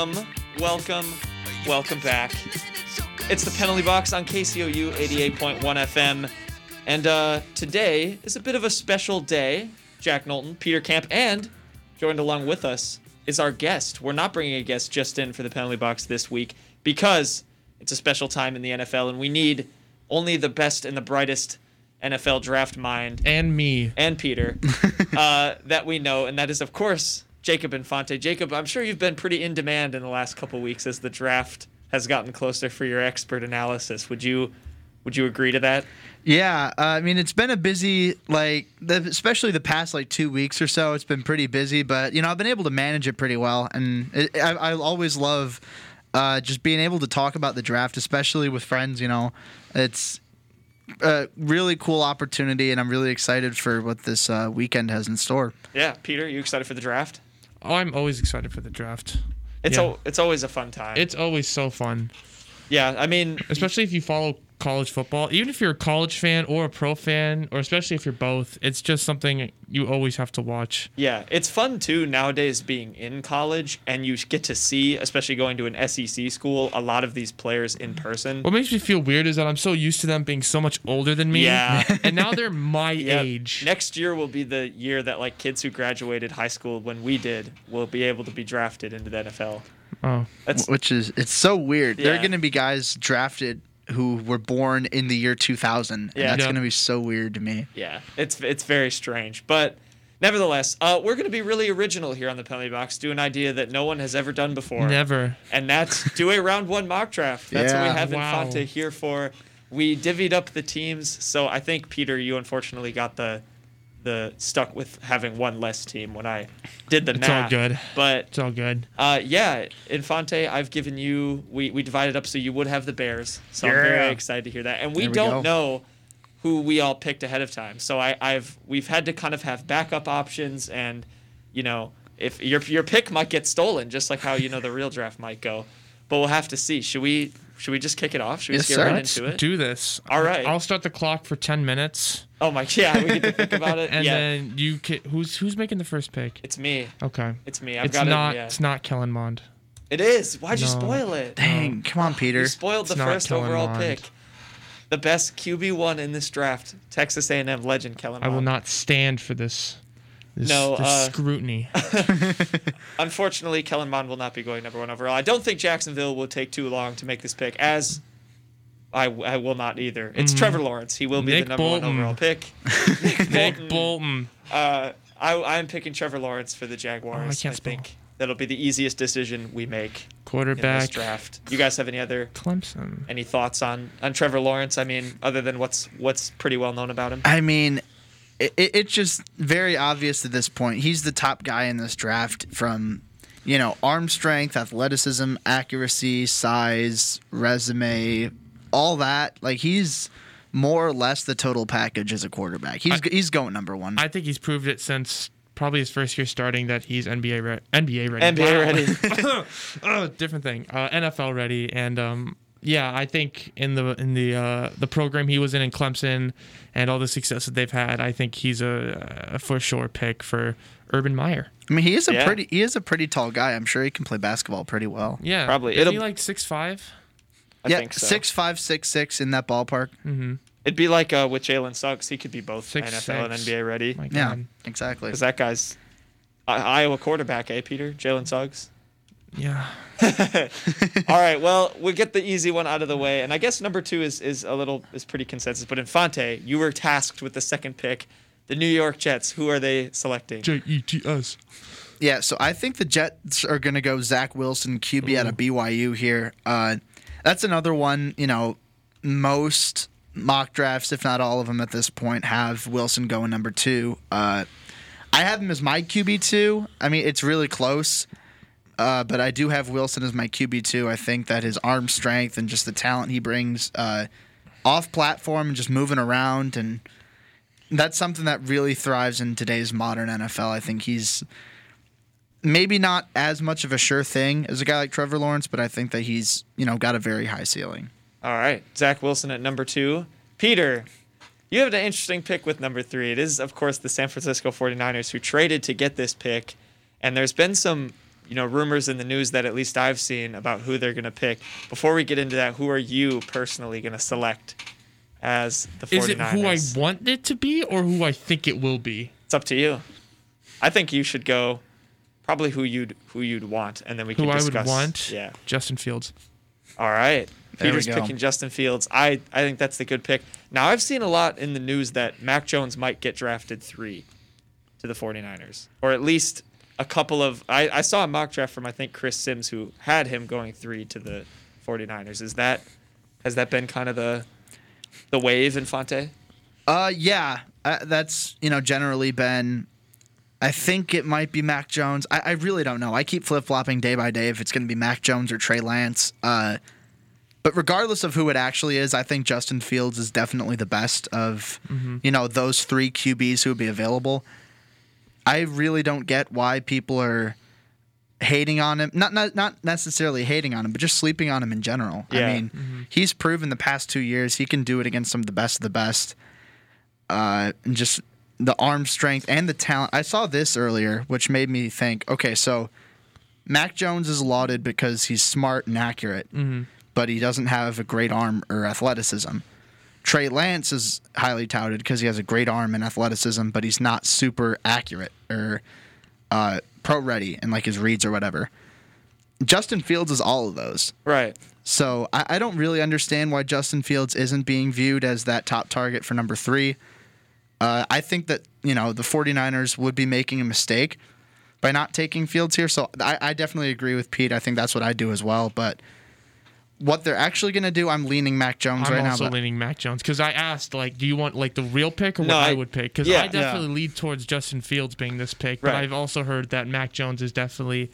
welcome, welcome, welcome back. It's the penalty box on KCOU 88.1 FM. And uh, today is a bit of a special day. Jack Knowlton, Peter Camp, and joined along with us is our guest. We're not bringing a guest just in for the penalty box this week because it's a special time in the NFL and we need only the best and the brightest NFL draft mind and me. and Peter uh, that we know, and that is, of course, Jacob Infante. Jacob, I'm sure you've been pretty in demand in the last couple weeks as the draft has gotten closer for your expert analysis. Would you would you agree to that? Yeah, uh, I mean it's been a busy like the, especially the past like two weeks or so. It's been pretty busy, but you know I've been able to manage it pretty well, and it, I, I always love uh, just being able to talk about the draft, especially with friends. You know, it's a really cool opportunity, and I'm really excited for what this uh, weekend has in store. Yeah, Peter, you excited for the draft? Oh, I'm always excited for the draft. It's Yeah. al- it's always a fun time. It's always so fun, yeah, I mean, especially if you follow college football. Even if you're a college fan or a pro fan, or especially if you're both, it's just something you always have to watch. yeah, it's fun too nowadays being in college and you get to see, especially going to an SEC school, a lot of these players in person. What makes me feel weird is that I'm so used to them being so much older than me. Yeah. and now they're my Yep. age. Next year will be the year that like kids who graduated high school when we did will be able to be drafted into the NFL. oh. That's Which is it's so weird. There are going to be guys drafted who were born in the year 2000, and Yeah. that's Yep. going to be so weird to me. yeah, it's it's very strange, but nevertheless, uh, we're going to be really original here on the penalty box. Do an idea that no one has ever done before, Never. and that's do a round one mock draft. That's what we have Wow. Infante here for. We divvied up the teams, so I think Peter, you unfortunately got the the stuck with having one less team when I did the It's all math. good. But It's all good. Uh, yeah, Infante, I've given you. We we divided up so you would have the Bears. So I'm very excited to hear that. And we we don't go. know who we all picked ahead of time. So I, I've we've had to kind of have backup options, and you know, if your your pick might get stolen, just like how you know the real draft might go. But we'll have to see. Should we should we just kick it off? Should we Yes, just get sir. right Let's into it? do this. All right. I'll start the clock for 10 minutes. oh my, god. yeah, we get to think about it. And yeah, then you can, who's who's making the first pick? it's me. Okay. It's me. I've It's got not it. Yeah. it's not Kellen Mond. It is. Why'd you spoil it? Dang, come on, Peter. You spoiled the It's not first Kellen overall Mond. pick. The best QB one in this draft, Texas A&M legend Kellen. I will not stand for this this, No, this uh, scrutiny. Unfortunately, Kellen Mond will not be going number one overall. I don't think Jacksonville will take too long to make this pick. As I, I will not either. It's Trevor Lawrence. He will be. Nick the number Bolton. one overall pick. Nick Nick Bolton. Uh, I, I'm picking Trevor Lawrence for the Jaguars. Oh, I can't spell. think that'll be the easiest decision we make in this Quarterback. draft. You guys have any other Clemson. any thoughts on on Trevor Lawrence? I mean, other than what's what's pretty well known about him. I mean, it, it- it's just very obvious at this point. He's the top guy in this draft from, you know, arm strength, athleticism, accuracy, size, resume, all that. Like he's more or less the total package as a quarterback. He's he's going number one. I think he's proved it since probably his first year starting that he's NBA re- NBA ready. NBA Wow. oh, different thing. Uh, NFL ready, and um, yeah, I think in the in the uh, the program he was in in Clemson and all the success that they've had, I think he's a, a for sure pick for Urban Meyer. I mean, he is a Yeah. pretty he is a pretty tall guy. I'm sure he can play basketball pretty well. Yeah, Probably. Isn't he It'll- like six five? I yeah, think so. six five, six six in that ballpark. It'd be like uh, with Jalen Suggs. He could be both Six, NFL and. NBA ready. Yeah, exactly. Because that guy's I- Iowa quarterback, eh, Peter? Jalen Suggs. Yeah. All right, well, we'll get the easy one out of the way. And I guess number two is, is a little is pretty consensus. But Infante, you were tasked with the second pick. The New York Jets, who are they selecting? J E T S. Yeah, so I think the Jets are going to go Zach Wilson, QB out of BYU here. Uh, that's another one, you know, most mock drafts, if not all of them at this point, have Wilson going number two. Uh, I have him as my QB2. I mean, it's really close, uh, but I do have Wilson as my QB2. I think that his arm strength and just the talent he brings uh, off platform and just moving around and that's something that really thrives in today's modern NFL. I think he's maybe not as much of a sure thing as a guy like Trevor Lawrence, but I think that he's, you know, got a very high ceiling. All right, Zach Wilson at number two. Peter, you have an interesting pick with number three. It is, of course, the San Francisco 49ers who traded to get this pick. And there's been some you know, rumors in the news that at least I've seen about who they're going to pick. Before we get into that, who are you personally going to select as the 49ers? Is it who I want it to be or who I think it will be? It's up to you. I think you should go probably who you'd who you'd want, and then we can Who I would want? Yeah. Justin Fields. All right. There Peter's picking Justin Fields. I, I think that's the good pick. Now, I've seen a lot in the news that Mac Jones might get drafted three to the 49ers, or at least a couple of. I, I saw a mock draft from, I think, Chris Sims, who had him going three to the 49ers. Is that, has that been kind of the, the wave Infante? Uh, yeah, uh, that's you know generally been. I think it might be Mac Jones. I, I really don't know. I keep flip flopping day by day if it's going to be Mac Jones or Trey Lance. Uh, but regardless of who it actually is, I think Justin Fields is definitely the best of you know those three QBs who would be available. I really don't get why people are hating on him. Not not not necessarily hating on him, but just sleeping on him in general. Yeah. I mean, he's proven the past two years he can do it against some of the best of the best. Uh, and just the arm strength and the talent. I saw this earlier, which made me think. Okay, so Mac Jones is lauded because he's smart and accurate, but he doesn't have a great arm or athleticism. Trey Lance is highly touted because he has a great arm and athleticism, but he's not super accurate or uh, pro ready and like his reads or whatever. Justin Fields is all of those. Right. So I, I don't really understand why Justin Fields isn't being viewed as that top target for number three. Uh, I think that, you know, the 49ers would be making a mistake by not taking Fields here. So I, I definitely agree with Pete. I think that's what I do as well. But what they're actually going to do, I'm leaning Mac Jones I'm right now. I'm also leaning Mac Jones because I asked, like, do you want like the real pick or what I, I- would pick? Because yeah. I definitely lead towards Justin Fields being this pick, Right. but I've also heard that Mac Jones is definitely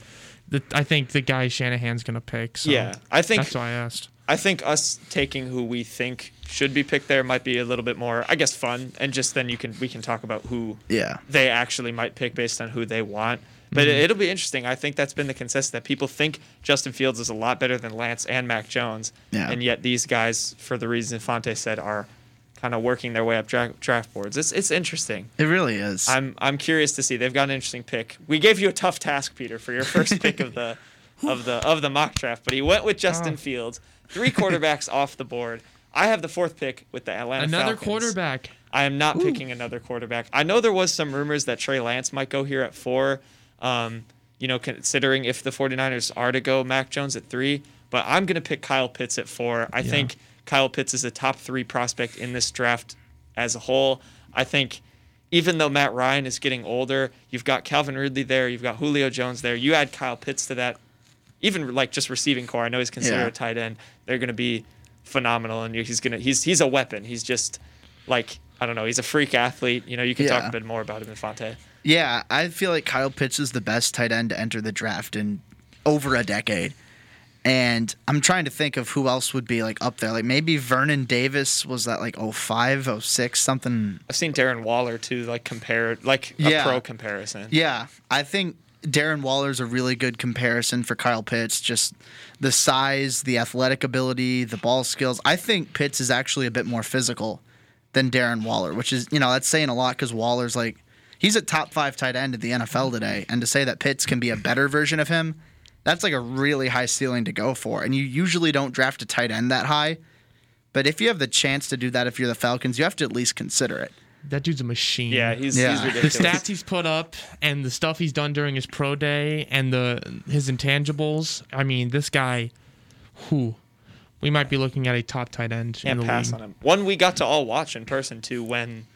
the. I think the guy Shanahan's gonna pick. So Yeah, I think- that's why I asked. I think us taking who we think should be picked there might be a little bit more, I guess, fun, and just then you can we can talk about who yeah. they actually might pick based on who they want. But it, it'll be interesting. I think that's been the consensus that people think Justin Fields is a lot better than Lance and Mac Jones, Yeah. and yet these guys, for the reason Fonte said, are kind of working their way up dra- draft boards. It's it's interesting. It really is. I'm I'm curious to see. They've got an interesting pick. We gave you a tough task, Peter, for your first pick of the of the of the mock draft, but he went with Justin Oh. Fields. Three quarterbacks off the board. I have the fourth pick with the Atlanta Another Falcons. quarterback. I am not picking another quarterback. I know there was some rumors that Trey Lance might go here at four. Um, you know, considering if the 49ers are to go Mac Jones at three, but I'm going to pick Kyle Pitts at four. I think Kyle Pitts is a top three prospect in this draft as a whole. I think even though Matt Ryan is getting older, you've got Calvin Ridley there, you've got Julio Jones there. You add Kyle Pitts to that, even like just receiving core. I know he's considered Yeah. a tight end. They're going to be phenomenal, and he's gonna he's he's a weapon. He's just like I don't know. He's a freak athlete. You know, you can talk a bit more about him Infante. Yeah, I feel like Kyle Pitts is the best tight end to enter the draft in over a decade. And I'm trying to think of who else would be like up there. Like maybe Vernon Davis was that like 05, 06, something. I've seen Darren Waller too, like compare like a Yeah. pro comparison. Yeah, I think Darren Waller's a really good comparison for Kyle Pitts. Just the size, the athletic ability, the ball skills. I think Pitts is actually a bit more physical than Darren Waller, which is, you know, that's saying a lot because Waller's like, he's a top five tight end in the NFL today. And to say that Pitts can be a better version of him, that's like a really high ceiling to go for. And you usually don't draft a tight end that high. But if you have the chance to do that, if you're the Falcons, you have to at least consider it. That dude's a machine. Yeah, he's, Yeah. he's The the stats he's put up and the stuff he's done during his pro day and the his intangibles. I mean, this guy, who we might be looking at a top tight end in Can't the pass league. on him. One we got to all watch in person too when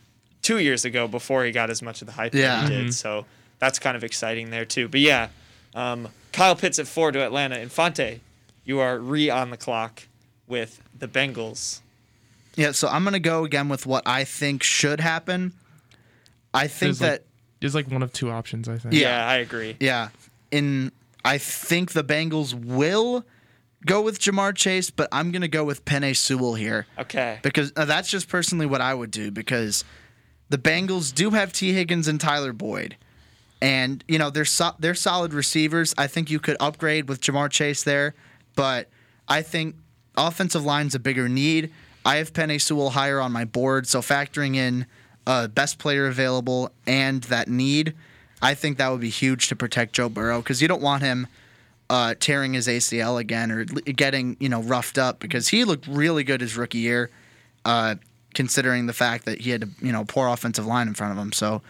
two years ago before he got as much of the hype Yeah. that he did. So that's kind of exciting there too. But yeah, um, Kyle Pitts at four to Atlanta. Infante, you are re on the clock with the Bengals. Yeah, so I'm going to go again with what I think should happen. I think There's that like, there's like one of two options. I think. Yeah, I agree. yeah, in I think the Bengals will go with Ja'Marr Chase, but I'm going to go with Penei Sewell here Okay. because uh, that's just personally what I would do because the Bengals do have Tee Higgins and Tyler Boyd. And you know they're so- they're solid receivers. I think you could upgrade with Ja'Marr Chase there, but I think offensive line's a bigger need. I have Penei Sewell higher on my board, so factoring in uh, best player available and that need, I think that would be huge to protect Joe Burrow because you don't want him uh, tearing his ACL again or getting you know roughed up because he looked really good his rookie year, uh, considering the fact that he had a you know poor offensive line in front of him. So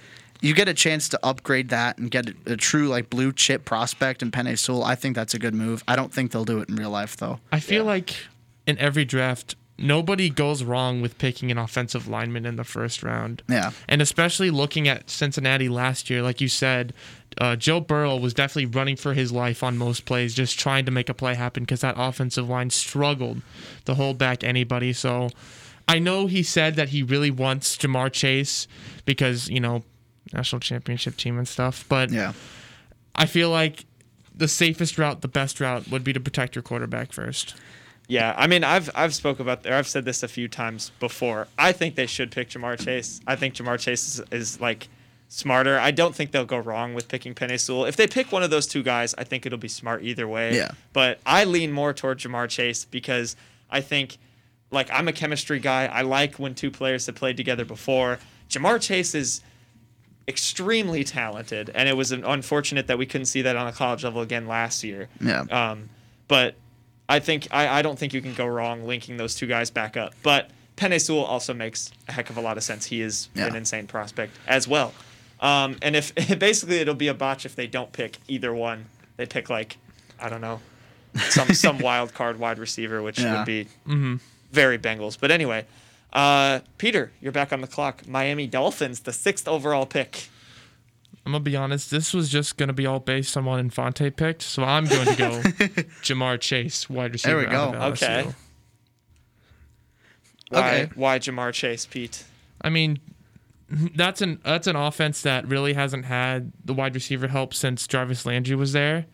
you get a chance to upgrade that and get a, a true like blue chip prospect in Penei Sewell. I think that's a good move. I don't think they'll do it in real life though. I feel Yeah. like in every draft, nobody goes wrong with picking an offensive lineman in the first round. Yeah. And especially looking at Cincinnati last year, like you said, uh, Joe Burrow was definitely running for his life on most plays, just trying to make a play happen because that offensive line struggled to hold back anybody. So I know he said that he really wants Ja'Marr Chase because, you know, national championship team and stuff. But Yeah. I feel like the safest route, the best route would be to protect your quarterback first. Yeah, I mean, I've I've spoke about there. I've said this a few times before. I think they should pick Ja'Marr Chase. I think Ja'Marr Chase is, is like smarter. I don't think they'll go wrong with picking Penei Sewell. If they pick one of those two guys, I think it'll be smart either way. Yeah. But I lean more toward Ja'Marr Chase because I think, like, I'm a chemistry guy. I like when two players have played together before. Ja'Marr Chase is extremely talented, and it was un- unfortunate that we couldn't see that on a college level again last year. Yeah. Um, but I think I, I don't think you can go wrong linking those two guys back up. But Penei Sewell also makes a heck of a lot of sense. He is Yeah. an insane prospect as well. Um, and if basically it'll be a botch if they don't pick either one. They pick like I don't know some some wild card wide receiver, which Yeah. would be very Bengals. But anyway, uh, Peter, you're back on the clock. Miami Dolphins, the sixth overall pick. I'm gonna be honest. This was just gonna be all based on what Infante picked, so I'm going to go Ja'Marr Chase, wide receiver. There we out go. of LSU. Okay. Why Okay. why Ja'Marr Chase, Pete? I mean, that's an that's an offense that really hasn't had the wide receiver help since Jarvis Landry was there,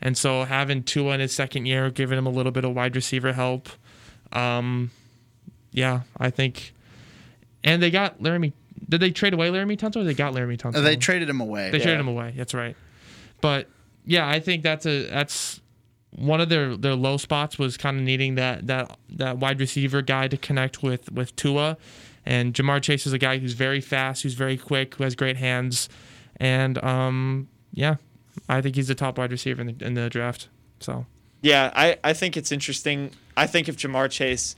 and so having Tua in his second year, giving him a little bit of wide receiver help, um, yeah, I think, and they got Laremy. Did they trade away Laremy Tunsil or they got Laremy Tunsil? They traded him away. They Yeah. traded him away. That's right. But yeah, I think that's a that's one of their their low spots was kind of needing that that that wide receiver guy to connect with with Tua, and Ja'Marr Chase is a guy who's very fast, who's very quick, who has great hands, and um yeah, I think he's the top wide receiver in the in the draft. So Yeah, I, I think it's interesting. I think if Ja'Marr Chase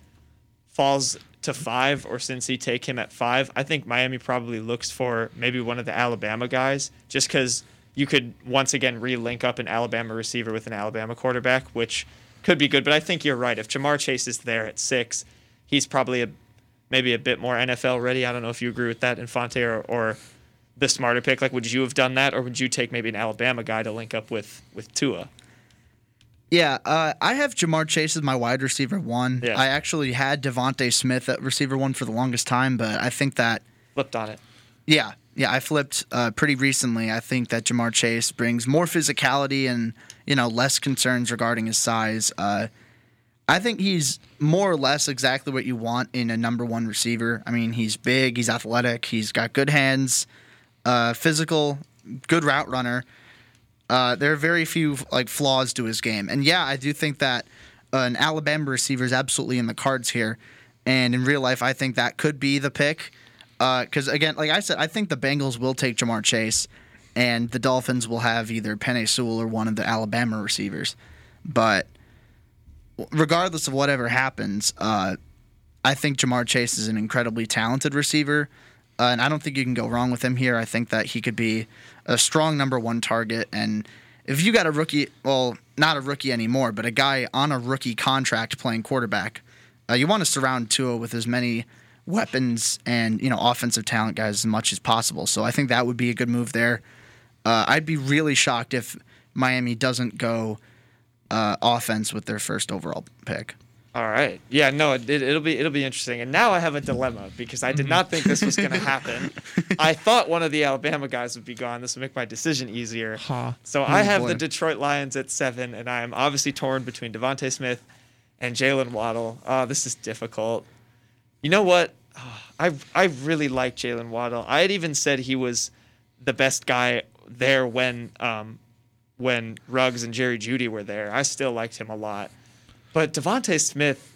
falls to five or since he take him at five, I think Miami probably looks for maybe one of the Alabama guys just because you could once again re-link up an Alabama receiver with an Alabama quarterback, which could be good. But I think you're right. If Ja'Marr Chase is there at six, he's probably a maybe a bit more NFL ready. I don't know if you agree with that, Infante, or, or the smarter pick. Like, would you have done that, or would you take maybe an Alabama guy to link up with with Tua? Yeah, uh, I have Ja'Marr Chase as my wide receiver one. Yeah. I actually had DeVonta Smith at receiver one for the longest time, but I think that Flipped on it. yeah, yeah, I flipped uh, pretty recently. I think that Ja'Marr Chase brings more physicality and you know less concerns regarding his size. Uh, I think he's more or less exactly what you want in a number one receiver. I mean, he's big, he's athletic, he's got good hands, uh, physical, good route runner. Uh, there are very few like flaws to his game, and yeah, I do think that uh, an Alabama receiver is absolutely in the cards here. And in real life, I think that could be the pick. Because again, like I said, I think the Bengals will take Ja'Marr Chase, and the Dolphins will have either Penei Sewell or one of the Alabama receivers. But regardless of whatever happens, uh, I think Ja'Marr Chase is an incredibly talented receiver, uh, and I don't think you can go wrong with him here. I think that he could be a strong number one target. And if you got a rookie, well, not a rookie anymore, but a guy on a rookie contract playing quarterback, uh, you want to surround Tua with as many weapons and you know offensive talent guys as much as possible. So I think that would be a good move there. Uh, I'd be really shocked if Miami doesn't go uh, offense with their first overall pick. All right. Yeah. No. It, it'll be it'll be interesting. And now I have a dilemma because I did mm-hmm. not think this was going to happen. I thought one of the Alabama guys would be gone. This would make my decision easier. Ha. So oh, I have boy. the Detroit Lions at seven, and I am obviously torn between DeVonta Smith and Jalen Waddle. Oh, this is difficult. You know what? Oh, I I really like Jalen Waddle. I had even said he was the best guy there when um when Ruggs and Jerry Jeudy were there. I still liked him a lot. But DeVonta Smith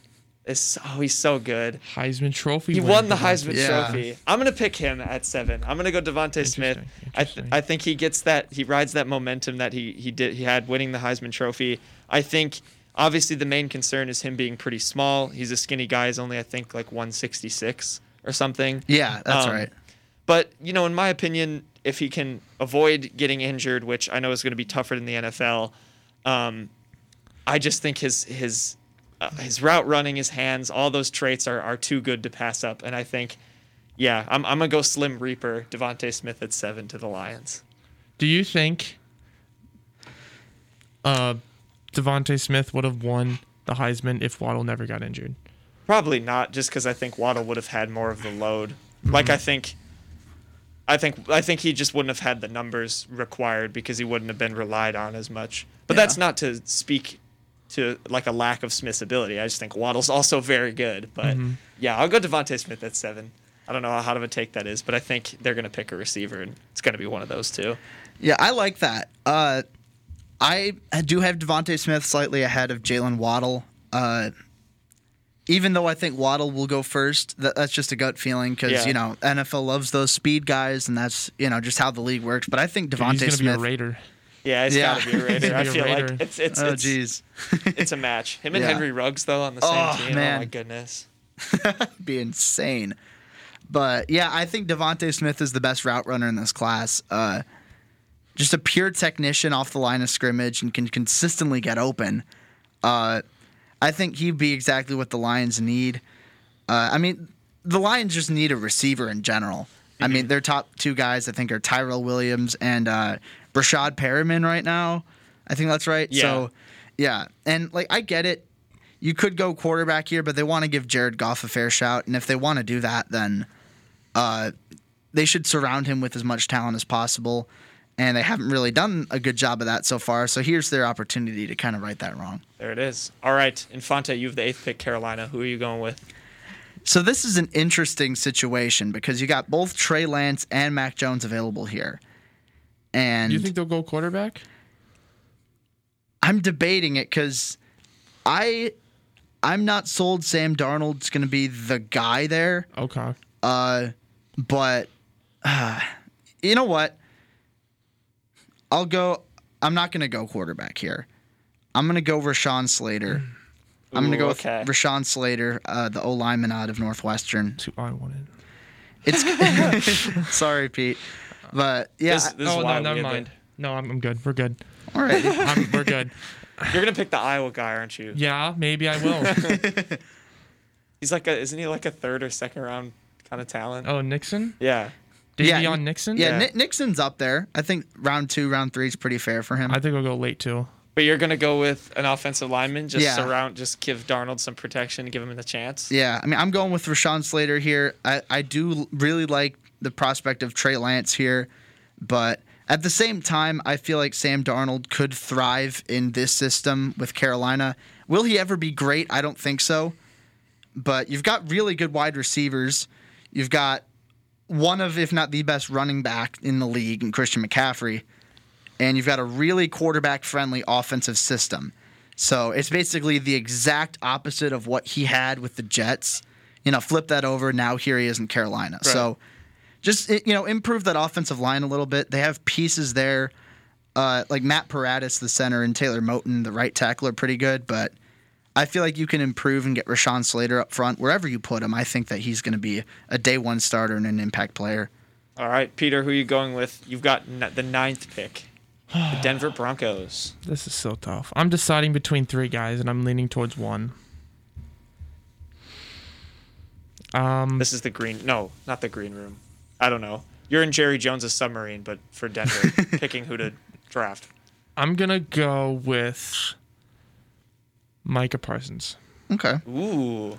is oh he's so good. Heisman Trophy. He won the DeVonta Heisman Yeah. Trophy. I'm gonna pick him at seven. I'm gonna go DeVonta Smith. Interesting, I th- I think he gets that. He rides that momentum that he he did. He had winning the Heisman Trophy. I think obviously the main concern is him being pretty small. He's a skinny guy. He's only I think like 166 or something. Yeah, that's Um, right. But you know, in my opinion, if he can avoid getting injured, which I know is going to be tougher in the NFL, um, I just think his his uh, his route running, his hands, all those traits are, are too good to pass up. And I think, yeah, I'm, I'm gonna go Slim Reaper, DeVonta Smith at seven to the Lions. Do you think uh, DeVonta Smith would have won the Heisman if Waddle never got injured? Probably not, just because I think Waddle would have had more of the load. Like I think, I think I think he just wouldn't have had the numbers required because he wouldn't have been relied on as much. But Yeah. that's not to speak to like a lack of Smith's ability. I just think Waddle's also very good. But yeah, I'll go DeVonta Smith at seven. I don't know how hot of a take that is, but I think they're gonna pick a receiver, and it's gonna be one of those two. Yeah, I like that. Uh, I do have DeVonta Smith slightly ahead of Jalen Waddle. Uh, even though I think Waddle will go first, that, that's just a gut feeling because Yeah. you know NFL loves those speed guys, and that's you know just how the league works. But I think He's DeVonta Smith. be a Raider. Yeah, it's Yeah. gotta be a Raider. I feel a like it's it's oh, it's, jeez, it's a match. Him and Yeah. Henry Ruggs though on the same Oh, team. Oh man. my goodness. be insane. But yeah, I think DeVonta Smith is the best route runner in this class. Uh, just a pure technician off the line of scrimmage and can consistently get open. Uh, I think he'd be exactly what the Lions need. Uh, I mean, the Lions just need a receiver in general. I Mm-hmm. mean, their top two guys, I think, are Tyrell Williams and uh, Breshad Perriman right now. I think that's right. Yeah. So, yeah. And, like, I get it. You could go quarterback here, but they want to give Jared Goff a fair shout. And if they want to do that, then uh, they should surround him with as much talent as possible. And they haven't really done a good job of that so far. So here's their opportunity to kind of right that wrong. There it is. All right, Infante, you have the eighth pick, Carolina. Who are you going with? So this is an interesting situation because you got both Trey Lance and Mac Jones available here. And Do you think they'll go quarterback? I'm debating it because I I'm not sold Sam Darnold's gonna be the guy there. Okay. Uh but uh, you know what? I'll go I'm not gonna go quarterback here. I'm gonna go Rashawn Slater. I'm gonna go okay. with Rashawn Slater, uh, the O lineman out of Northwestern. That's who I wanted. It's sorry, Pete, but yeah. This- this oh, is oh why no, never had the- mind. No, I'm, I'm good. We're good. all right. I'm, we're good. You're gonna pick the Iowa guy, aren't you? Yeah, maybe I will. He's like a, isn't he like a third or second round kind of talent? Oh, Nixon. Yeah. Daviyon Yeah, Nixon. Yeah, Yeah. Ni- Nixon's up there. I think round two, round three is pretty fair for him. I think I'll go late too. But you're gonna go with an offensive lineman, just Yeah. surround, just give Darnold some protection, give him the chance. yeah, I mean, I'm going with Rashawn Slater here. I, I do really like the prospect of Trey Lance here, but at the same time, I feel like Sam Darnold could thrive in this system with Carolina. Will he ever be great? I don't think so. But you've got really good wide receivers. You've got one of, if not the best running back in the league, in Christian McCaffrey. And you've got a really quarterback friendly offensive system. So it's basically the exact opposite of what he had with the Jets. You know, flip that over. Now here he is in Carolina. So just, you know, improve that offensive line a little bit. They have pieces there. Uh, like Matt Paradis, the center, and Taylor Moton, the right tackle, are pretty good. But I feel like you can improve and get Rashawn Slater up front wherever you put him. I think that he's going to be a day one starter and an impact player. All right, Peter, who are you going with? You've got n- the ninth pick, the Denver Broncos. This is so tough. I'm deciding between three guys, and I'm leaning towards one. Um, This is the green. No, not the green room. I don't know. You're in Jerry Jones's submarine, but for Denver, picking who to draft. I'm gonna go with Micah Parsons. Okay. Ooh,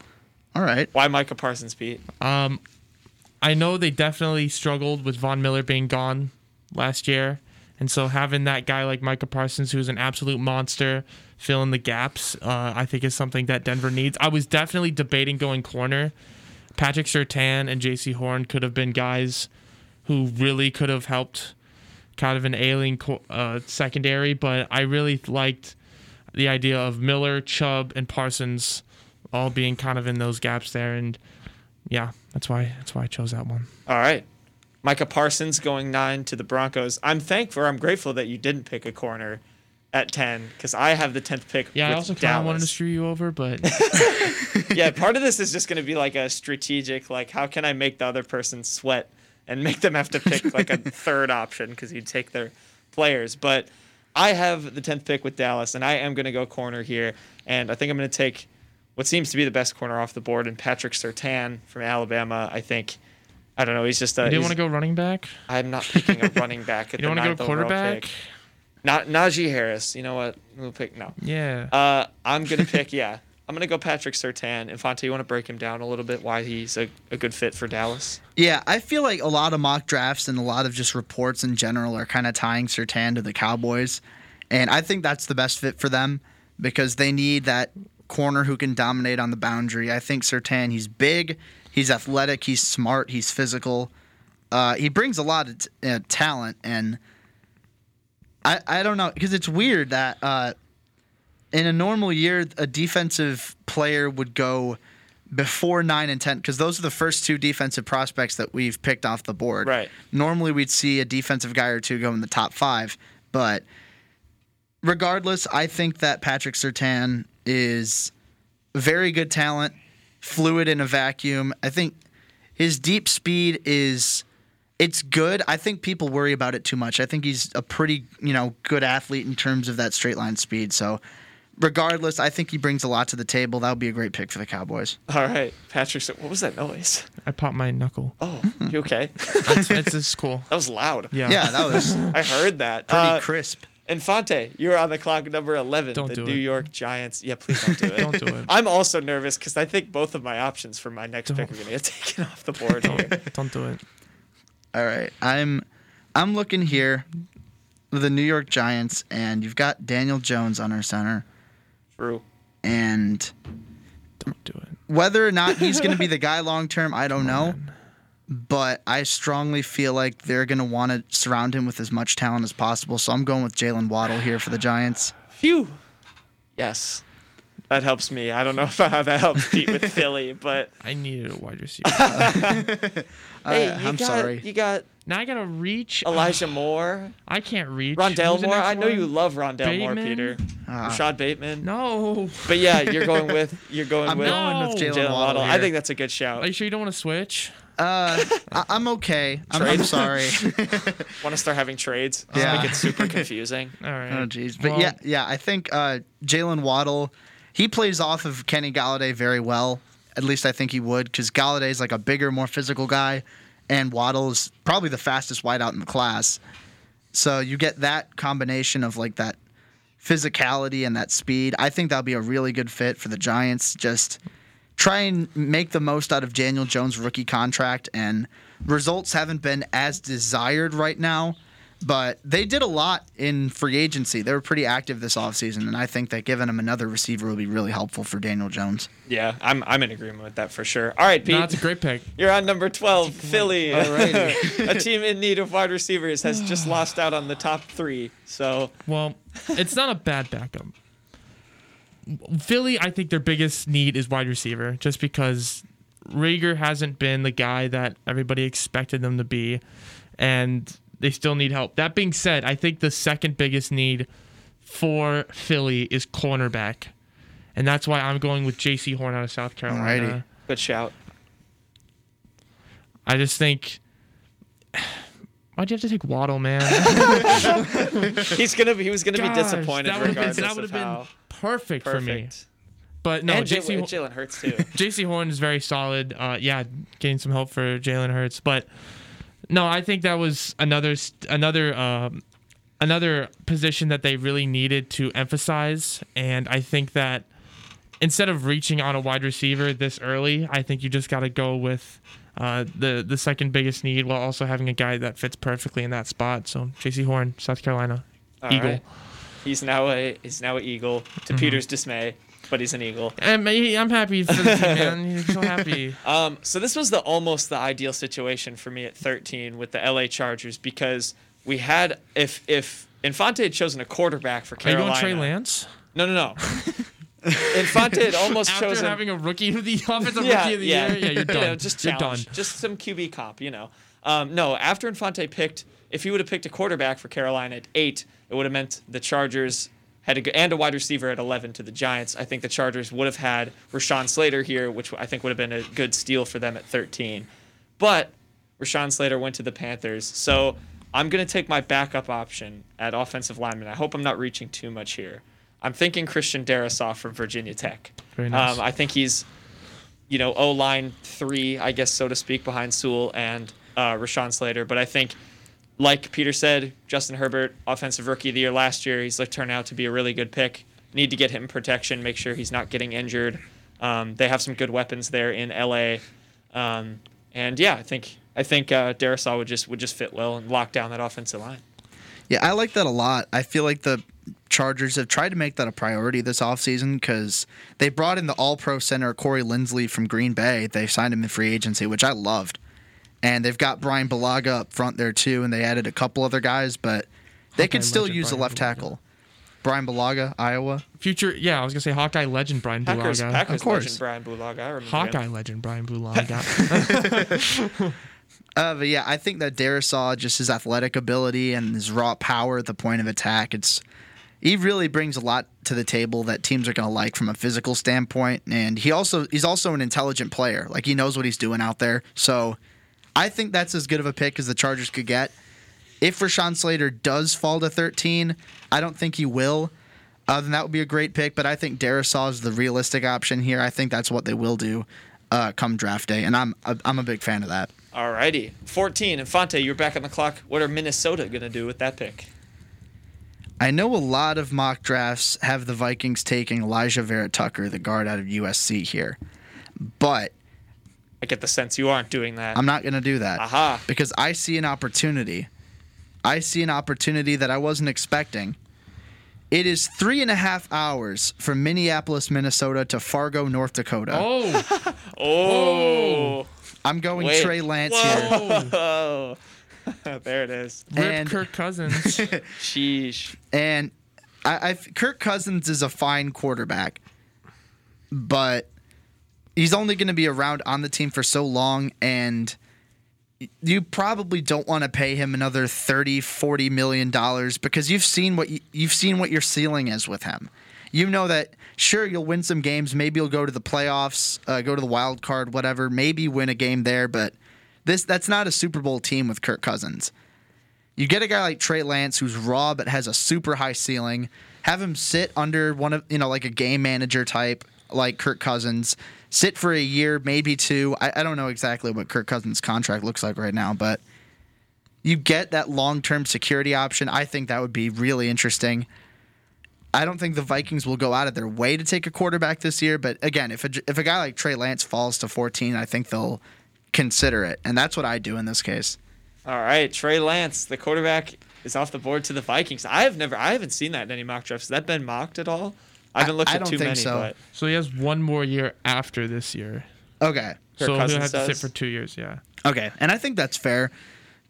All right. why Micah Parsons, Pete? Um, I know they definitely struggled with Von Miller being gone last year, and so having that guy like Micah Parsons, who's an absolute monster, fill in the gaps, uh, I think is something that Denver needs. I was definitely debating going corner. Patrick Surtain and Jaycee Horn could have been guys who really could have helped kind of an ailing uh, secondary, but I really liked the idea of Miller, Chubb, and Parsons all being kind of in those gaps there, and yeah, that's why that's why I chose that one. All right. Micah Parsons going nine to the Broncos. I'm thankful, I'm grateful that you didn't pick a corner at 10 because I have the 10th pick. Yeah, with I also kind of wanted to screw you over, but yeah, part of this is just going to be like a strategic, like, how can I make the other person sweat and make them have to pick like a third option because you take their players. But I have the 10th pick with Dallas, and I am going to go corner here. And I think I'm going to take what seems to be the best corner off the board, and Patrick Surtain from Alabama. I think, I don't know, he's just a. you didn't want to go running back. I'm not picking a running back at You don't the want to go quarterback. Pick. Not Najee Harris. You know what? We'll pick no. Yeah. Uh, I'm gonna pick. Yeah, I'm gonna go Patrick Surtain. Infante, you want to break him down a little bit? Why he's a, a good fit for Dallas? Yeah, I feel like a lot of mock drafts and a lot of just reports in general are kind of tying Surtain to the Cowboys. And I think that's the best fit for them because they need that corner who can dominate on the boundary. I think Surtain, he's big, he's athletic, he's smart, he's physical. Uh, he brings a lot of t- uh, talent. And I, I don't know, because it's weird that uh, in a normal year, a defensive player would go before 9 and 10 because those are the first two defensive prospects that we've picked off the board. Right. Normally we'd see a defensive guy or two go in the top 5, but regardless, I think that Patrick Surtain is very good talent, fluid in a vacuum. I think his deep speed is it's good. I think people worry about it too much. I think he's a pretty, you know, good athlete in terms of that straight line speed. So regardless, I think he brings a lot to the table. That would be a great pick for the Cowboys. All right, Patrick. Ser- What was that noise? I popped my knuckle. Oh, you okay? It's, it's, it's cool. that was loud. Yeah. Yeah, that was I heard that. pretty Uh, crisp. Infante, you're on the clock, number 11. Don't the do New it. York Giants. Yeah, please don't do it. Don't do it. I'm also nervous because I think both of my options for my next pick are going to get taken off the board. Don't, don't do it. All right. I'm I'm looking here with the New York Giants and you've got Daniel Jones on our center True. and Don't do it. whether or not he's going to be the guy long term, I don't know. But I strongly feel like they're going to want to surround him with as much talent as possible. So I'm going with Jalen Waddle here for the Giants. Phew. Yes. That helps me. I don't know if how that helps Pete with Philly, but I needed a wide receiver. hey, Uh, you I'm got, sorry. You got now I gotta reach. Elijah Moore, I can't reach. Rondale Moore. I know one? you love Rondale Moore, Peter. Ah. Rashod Bateman. No. But yeah, you're going with you're going I'm with going with Jalen Jalen Waddle. Waddle. I think that's a good shout. Are you sure you don't want to switch? Uh, I- I'm okay. I'm, I'm sorry. Want to start having trades? Just Yeah. Make it super confusing. All right. Oh jeez, but Well, yeah, yeah. I think uh, Jalen Waddle, he plays off of Kenny Golladay very well. At least I think he would, because Golladay is like a bigger, more physical guy, and Waddle is probably the fastest wideout in the class. So you get that combination of like that physicality and that speed. I think that'll be a really good fit for the Giants. Just try and make the most out of Daniel Jones' rookie contract, and results haven't been as desired right now. But they did a lot in free agency. They were pretty active this offseason, and I think that giving him another receiver will be really helpful for Daniel Jones. Yeah, I'm I'm in agreement with that for sure. All right, Pete. No, it's a great pick. You're on number 12, Philly. Alrighty. a team in need of wide receivers has just lost out on the top three. So, Well, it's not a bad backup. Philly, I think their biggest need is wide receiver, just because Reagor hasn't been the guy that everybody expected them to be, and they still need help. That being said, I think the second biggest need for Philly is cornerback, and that's why I'm going with Jaycee Horn out of South Carolina. Alrighty. good shout. I just think. Why'd you have to take Waddle, man? He's gonna be he was gonna be disappointed that would've been- that would've been how perfect, for me. But no, and JC, Jalen, Jalen Hurts too. Jaycee Horn is very solid. Uh, yeah, getting some help for Jalen Hurts, but no, I think that was another another um, another position that they really needed to emphasize, and I think that instead of reaching on a wide receiver this early, I think you just got to go with. Uh, the the second biggest need while also having a guy that fits perfectly in that spot. So Jaycee Horn, South Carolina, All Eagle. right. He's now a he's now an eagle to Mm-hmm. Peter's dismay, but he's an eagle. And I'm happy for the team, man. He's so happy. Um, so this was the almost the ideal situation for me at 13 with the LA Chargers because we had if if Infante had chosen a quarterback for Carolina. Are you going Trey Lance? No, no, no. Infante had almost After chosen having a rookie of the offensive yeah, rookie of the yeah. year, yeah, you're You done. know, just you're done. just some QB cop, you know. Um, no, after Infante picked, if he would have picked a quarterback for Carolina at eight, it would have meant the Chargers had a and a wide receiver at 11 to the Giants. I think the Chargers would have had Rashawn Slater here, which I think would have been a good steal for them at 13. But Rashawn Slater went to the Panthers, so I'm gonna take my backup option at offensive lineman. I hope I'm not reaching too much here. I'm thinking Christian Darrisaw from Virginia Tech. Very nice. Um, I think he's you know, O line three, I guess, so to speak, behind Sewell and uh, Rashawn Slater. But I think, like Peter said, Justin Herbert, offensive rookie of the year last year, he's like turned out to be a really good pick. Need to get him protection, make sure he's not getting injured. Um, they have some good weapons there in LA, um, and yeah, I think I think uh, Darrisaw would just would just fit well and lock down that offensive line. Yeah, I like that a lot. I feel like the Chargers have tried to make that a priority this offseason because they brought in the all pro center Corey Linsley from Green Bay. They signed him in free agency, which I loved. And they've got Brian Bulaga up front there too, and they added a couple other guys, but they Hawkeye could still legend use a Brian left Bulaga. tackle. Brian Bulaga, Iowa. Future, yeah, I was gonna say Hawkeye legend Brian Packers, Bulaga. Packers Of course. legend Brian Bulaga. I remember him. Hawkeye legend Brian Bulaga. Uh, but yeah, I think that Darrisaw, just his athletic ability and his raw power at the point of attack, it's he really brings a lot to the table that teams are going to like from a physical standpoint. And he also he's also an intelligent player. Like he knows what he's doing out there. So I think that's as good of a pick as the Chargers could get. If Rashawn Slater does fall to 13, I don't think he will. Uh, then that would be a great pick. But I think Darrisaw is the realistic option here. I think that's what they will do uh, come draft day, and I'm I'm a big fan of that. Alrighty, 14. Infante, you're back on the clock. What are Minnesota gonna do with that pick? I know a lot of mock drafts have the Vikings taking Alijah Vera Tucker, the guard out of USC here. But I get the sense you aren't doing that. I'm not going to do that. Aha. Because I see an opportunity. I see an opportunity that I wasn't expecting. It is three and a half hours from Minneapolis, Minnesota to Fargo, North Dakota. oh, oh. oh. I'm going Wait. Trey Lance here. There it is. rip And- Kirk Cousins. Sheesh. And I, I Kirk Cousins is a fine quarterback, but he's only going to be around on the team for so long, and you probably don't want to pay him another 30 40 million dollars because you've seen what you, you've seen what your ceiling is with him you know that sure you'll win some games maybe you'll go to the playoffs uh, go to the wild card whatever maybe win a game there but this that's not a super bowl team with kirk cousins you get a guy like Trey Lance who's raw but has a super high ceiling. Have him sit under one of you know like a game manager type like Kirk Cousins. Sit for a year, maybe two. I, I don't know exactly what Kirk Cousins' contract looks like right now, but you get that long term security option. I think that would be really interesting. I don't think the Vikings will go out of their way to take a quarterback this year, but again, if a, if a guy like Trey Lance falls to 14, I think they'll consider it, and that's what I do in this case. All right, Trey Lance, the quarterback, is off the board to the Vikings. I have never, I haven't seen that in any mock drafts. Has that been mocked at all? I haven't looked I at don't too think many, so. but so he has one more year after this year. Okay. Kirk so he'll Cousins have to sit for two years. Yeah. Okay, and I think that's fair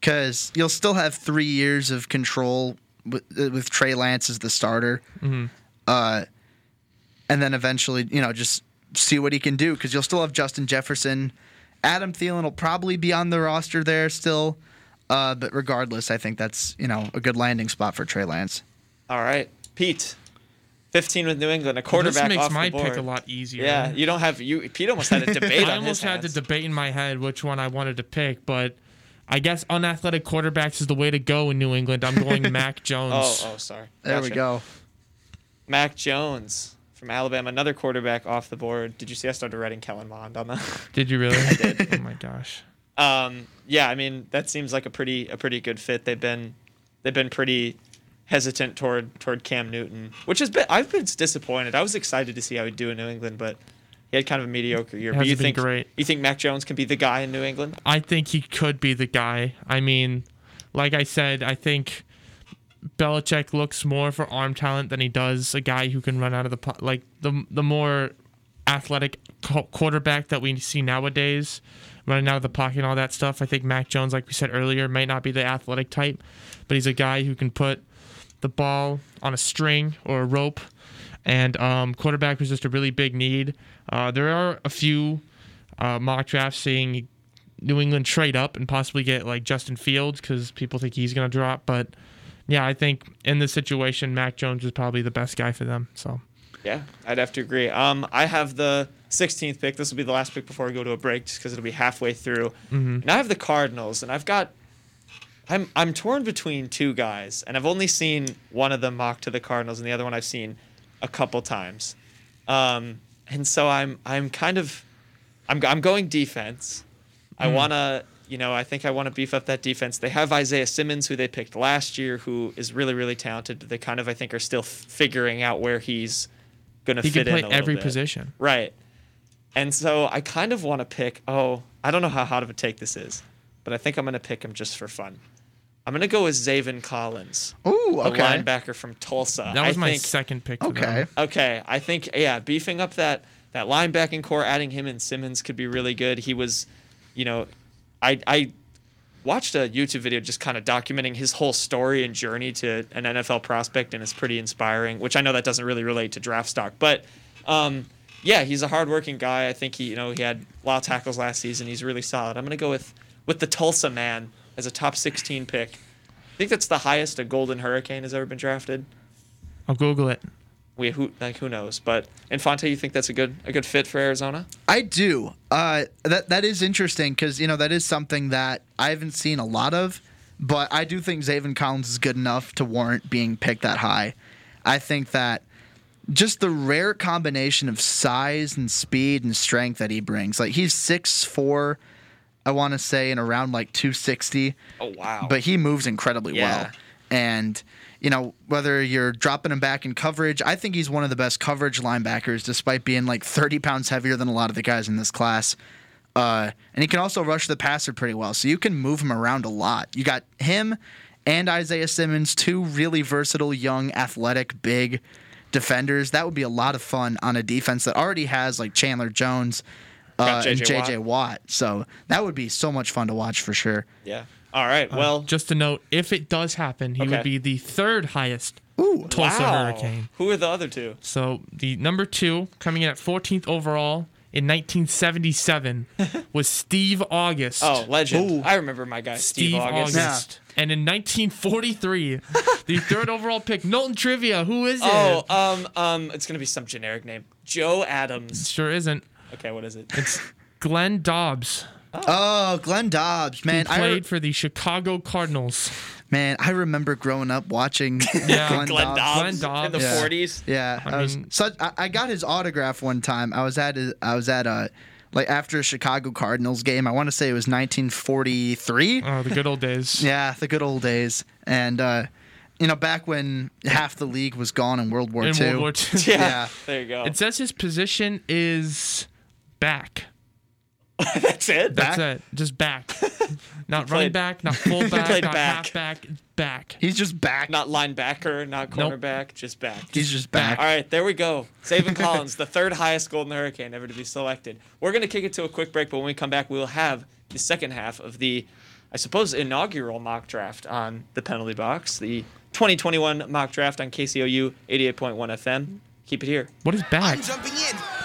because you'll still have three years of control with, uh, with Trey Lance as the starter, uh, and then eventually, you know, just see what he can do because you'll still have Justin Jefferson. Adam Thielen will probably be on the roster there still, uh, but regardless, I think that's you know a good landing spot for Trey Lance. all right, Pete, 15 with New England, a quarterback this makes off my the board. pick a lot easier. Yeah, you don't have you. Pete almost had a debate on I his almost had the hands. debate in my head which one I wanted to pick, but I guess unathletic quarterbacks is the way to go in New England. I'm going Mac Jones. Oh, oh, sorry. There we go. Mac Jones from Alabama, another quarterback off the board. Did you see I started writing Kellen Mond on that? Did you really? I did. Oh my gosh. Um, yeah, I mean that seems like a pretty a pretty good fit. They've been they've been pretty hesitant toward toward Cam Newton, which has been I've been disappointed. I was excited to see how he'd do in New England, but he had kind of a mediocre year. But you been think great. you think Mac Jones can be the guy in New England? I think he could be the guy. I mean, like I said, I think Belichick looks more for arm talent than he does a guy who can run out of the po- like the the more athletic quarterback that we see nowadays, running out of the pocket and all that stuff. I think Mac Jones, like we said earlier, might not be the athletic type, but he's a guy who can put the ball on a string or a rope and um, quarterback was just a really big need. Uh, there are a few uh, mock drafts seeing New England trade up and possibly get like Justin Fields because people think he's going to drop. But yeah, I think in this situation, Mac Jones is probably the best guy for them. So Yeah, I'd have to agree. Um, I have the 16th pick. This will be the last pick before we go to a break, just because it'll be halfway through. Mm-hmm. And I have the Cardinals, and I've got. I'm I'm torn between two guys, and I've only seen one of them mock to the Cardinals, and the other one I've seen a couple times. Um, and so I'm I'm kind of, I'm I'm going defense. I wanna, you know, I think I want to beef up that defense. They have Isaiah Simmons, who they picked last year, who is really really talented. They kind of I think are still f- figuring out where he's gonna he fit can play in every bit. position. Right. And so I kind of want to pick. Oh, I don't know how hot of a take this is, but I think I'm gonna pick him just for fun. I'm gonna go with Zaven Collins, Ooh, a okay. linebacker from Tulsa. That was I my think, second pick. Okay. them. Okay, I think yeah, beefing up that that linebacking core, adding him and Simmons could be really good. He was, you know, I I watched a YouTube video just kind of documenting his whole story and journey to an NFL prospect, and it's pretty inspiring. Which I know that doesn't really relate to draft stock, but um, yeah, he's a hardworking guy. I think he you know he had a lot of tackles last season. He's really solid. I'm gonna go with with the Tulsa man as a top 16 pick. I think that's the highest a Golden Hurricane has ever been drafted I'll Google it. we who like who knows but infante you think that's a good a good fit for arizona I do. Uh, that that is interesting because you know that is something that I haven't seen a lot of, but I do think Zaven Collins is good enough to warrant being picked that high. I think that just the rare combination of size and speed and strength that he brings, like he's six four, I want to say, and around like two sixty oh wow but he moves incredibly Yeah. well. And you know whether you're dropping him back in coverage, I think he's one of the best coverage linebackers, despite being like 30 pounds heavier than a lot of the guys in this class. Uh, and he can also rush the passer pretty well, so you can move him around a lot. You got him and Isaiah Simmons, two really versatile, young, athletic, big defenders. That would be a lot of fun on a defense that already has like Chandler Jones uh, Got and JJ JJ Watt. So that would be so much fun to watch for sure. yeah all right well Just to note, if it does happen, he Okay. would be the third highest Ooh, Tulsa wow. Hurricane. who are the other two So the number two, coming in at 14th overall in 1977, was Steve August. oh legend Ooh. i remember my guy steve, Steve august, August. And in 1943, the third overall pick, Knowlton Trivia. Who is it? oh um um it's gonna be some generic name joe adams sure isn't. Okay what is it It's Glenn Dobbs, Oh, Glenn Dobbs, who man! I re- played for the Chicago Cardinals. man, I remember growing up watching Yeah. Glenn, glenn Dobbs. dobbs, Glenn Dobbs. in the Yeah. 40s Yeah, I, I was mean- such. I, I got his autograph one time. I was at. A, I was at a like after a Chicago Cardinals game. I want to say it was 1943. Oh, the good old days. Yeah, the good old days. And uh, you know, back when half the league was gone in World War In II. World War II. yeah, Yeah. there you go It says his position is back. that's it That's Back? it. Just back. Not played- running back, not full back, played not back. half back, back. He's just back. not linebacker not Nope. cornerback just back He's just back. All right, there we go. Zaven Collins, the third highest Golden Hurricane ever to be selected. We're going to kick it to a quick break, but when we come back, we will have the second half of the, I suppose, inaugural mock draft on the penalty box, the 2021 mock draft on KCOU 88.1 FM. Keep it here. What is back?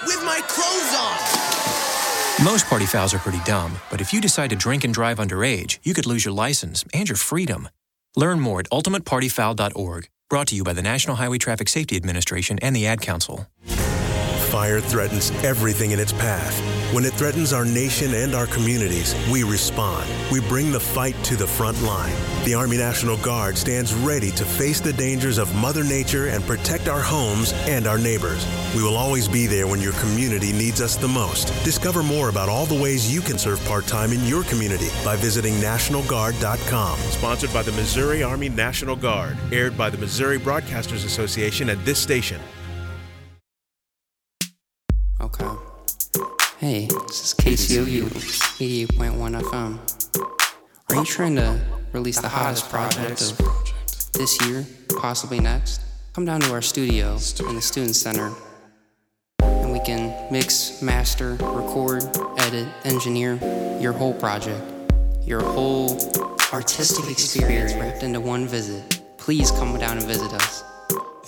With my clothes on. Most party fouls are pretty dumb, but if you decide to drink and drive underage, you could lose your license and your freedom. Learn more at ultimatepartyfoul.org. Brought to you by the National Highway Traffic Safety Administration and the Ad Council. Fire threatens everything in its path. When it threatens our nation and our communities, we respond. We bring the fight to the front line. The Army National Guard stands ready to face the dangers of Mother Nature and protect our homes and our neighbors. We will always be there when your community needs us the most. Discover more about all the ways you can serve part time in your community by visiting NationalGuard.com. Sponsored by the Missouri Army National Guard. Aired by the Missouri Broadcasters Association at this station. Hey, this is KCOU 88.1 FM. Are you trying to release the hottest project of this year, possibly next? Come down to our studio in the Student Center and we can mix, master, record, edit, engineer your whole project, your whole artistic experience wrapped into one visit. Please come down and visit us.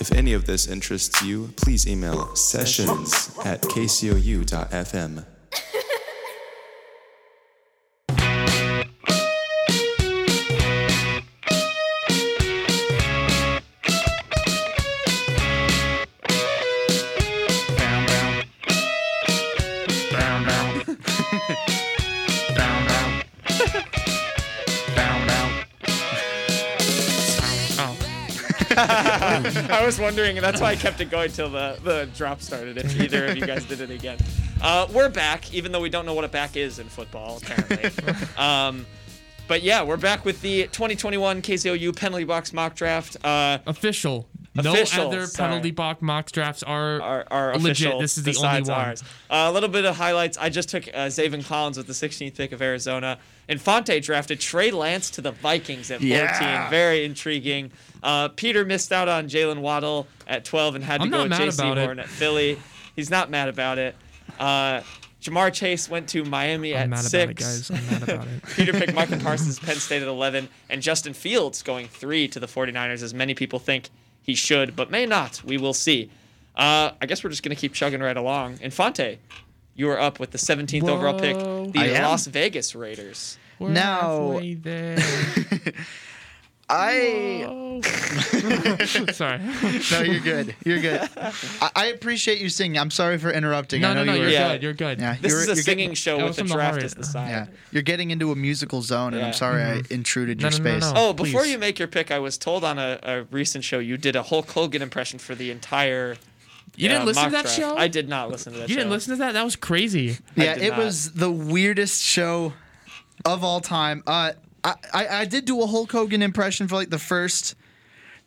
If any of this interests you, please email sessions at kcou.fm. I was wondering, and that's why I kept it going till the, the drop started. If either of you guys did it again, uh, we're back, even though we don't know what a back is in football, apparently. um, but yeah, we're back with the 2021 KCOU penalty box mock draft. Uh, Official. Official, No other sorry. penalty box mock drafts are, are, are legit. official. This is the only one. ours. Uh, a little bit of highlights. I just took uh, Zaven Collins with the 16th pick of Arizona. Infante drafted Trey Lance to the Vikings at 14. Yeah. Very intriguing. Uh, Peter missed out on Jaylen Waddle at 12 and had to I'm go not with mad Jaycee about it. Horn at Philly. He's not mad about it. Uh, Ja'Marr Chase went to Miami I'm at mad six. about it, guys. I'm mad about it. Peter picked Micah Parsons, Penn State at 11, and Justin Fields going three to the 49ers, as many people think he should, but may not. We will see. Uh, I guess we're just going to keep chugging right along. Infante, you are up with the 17th overall pick, the I am. Las Vegas Raiders. We're Now- halfway there. I Sorry. no, you're good. You're good. I, I appreciate you singing. I'm sorry for interrupting. No, I know no, no. you You're Yeah. good. You're good. Yeah, This you're, is a singing getting, show with the from the draft as the side. yeah, you're getting into a musical zone, and Yeah. I'm sorry I intruded No, your no, no, space. no. Oh, before Please. you make your pick, I was told on a, a recent show you did a Hulk Hogan impression for the entire. You uh, didn't listen to that draft. show? I did not listen to that You show. didn't listen to that? That was crazy. Yeah, it not. was the weirdest show of all time. Uh, I, I, I did do a Hulk Hogan impression for like the first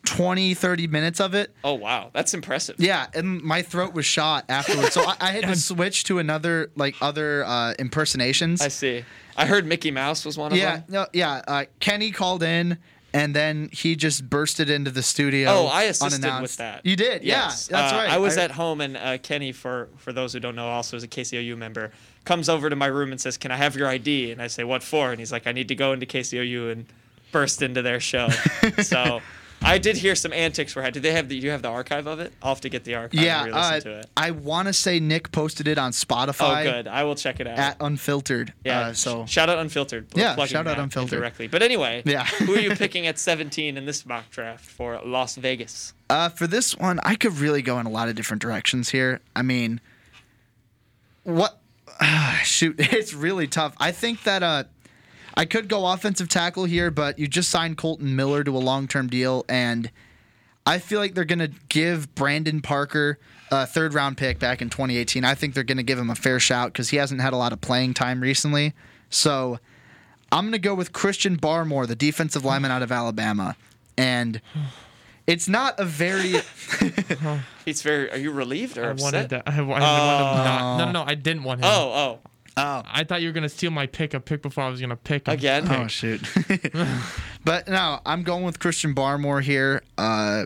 20, 30 minutes of it. Oh, wow. That's impressive. Yeah, and my throat was shot afterwards. So I, I had to switch to another, like, other uh, impersonations. I see. I heard Mickey Mouse was one of them. yeah, them. no, yeah. Uh, Kenny called in, and then he just bursted into the studio. Oh, I assisted unannounced. with that. You did, Yes. yeah. That's Uh, right. I was at home, and uh, Kenny, for for those who don't know, also is a KCOU member, comes over to my room and says, "Can I have your ID?" And I say, "What for?" And he's like, "I need to go into KCOU and burst into their show." so. I did hear some antics were had. Do they have the? Do you have the archive of it? I'll have to get the archive. Yeah, and uh, to it. I want to say Nick posted it on Spotify. Oh, good. I will check it out. at Unfiltered. yeah. uh, so shout out unfiltered. We're Yeah, shout out Unfiltered. directly. But anyway, Yeah. who are you picking at 17 in this mock draft for Las Vegas? Uh, for this one, I could really go in a lot of different directions here. I mean, what? shoot, it's really tough. I think that uh, I could go offensive tackle here, but you just signed Kolton Miller to a long-term deal, and I feel like they're gonna give Brandon Parker a third-round pick back in 2018. I think they're gonna give him a fair shout because he hasn't had a lot of playing time recently. So I'm gonna go with Christian Barmore, the defensive lineman out of Alabama, and. It's not a very it's very. Are you relieved or I upset? wanted that. I, I wanted him not. No, no, no. I didn't want him. Oh, oh, Oh, I thought you were gonna steal my pick a pick before I was gonna pick him. again. oh shoot. but no, I'm going with Christian Barmore here. Uh,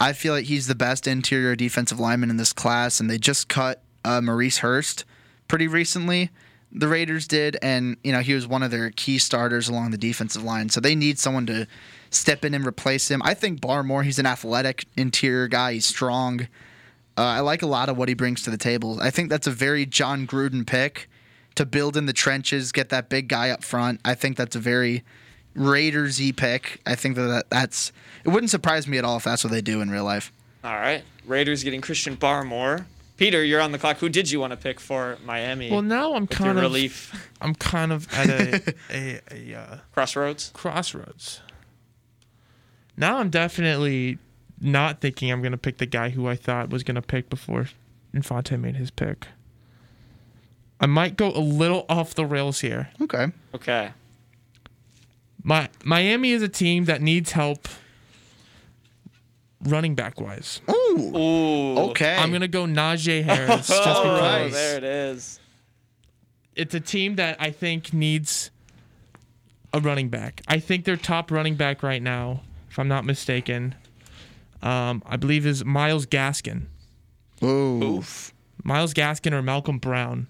I feel like he's the best interior defensive lineman in this class, and they just cut uh, Maurice Hurst pretty recently. The Raiders did, and you know he was one of their key starters along the defensive line. So they need someone to step in and replace him. I think Barmore, he's an athletic interior guy. He's strong. Uh, I like a lot of what he brings to the table. I think that's a very Jon Gruden pick to build in the trenches, get that big guy up front. I think that's a very Raiders y pick. I think that that's. It wouldn't surprise me at all if that's what they do in real life. All right. Raiders getting Christian Barmore. Peter, you're on the clock. Who did you want to pick for Miami? Well, now I'm kind of relief I'm kind of at a a, a uh, crossroads. crossroads. Now I'm definitely not thinking I'm gonna pick the guy who I thought was gonna pick before Infante made his pick. I might go a little off the rails here. Okay. Okay. My Miami is a team that needs help running back wise. Ooh. Ooh. Okay. I'm gonna go Najee Harris just Oh, because there it is. it's a team that I think needs a running back. I think their top running back right now, if I'm not mistaken, um, I believe is Myles Gaskin. Ooh. Oof. Myles Gaskin or Malcolm Brown.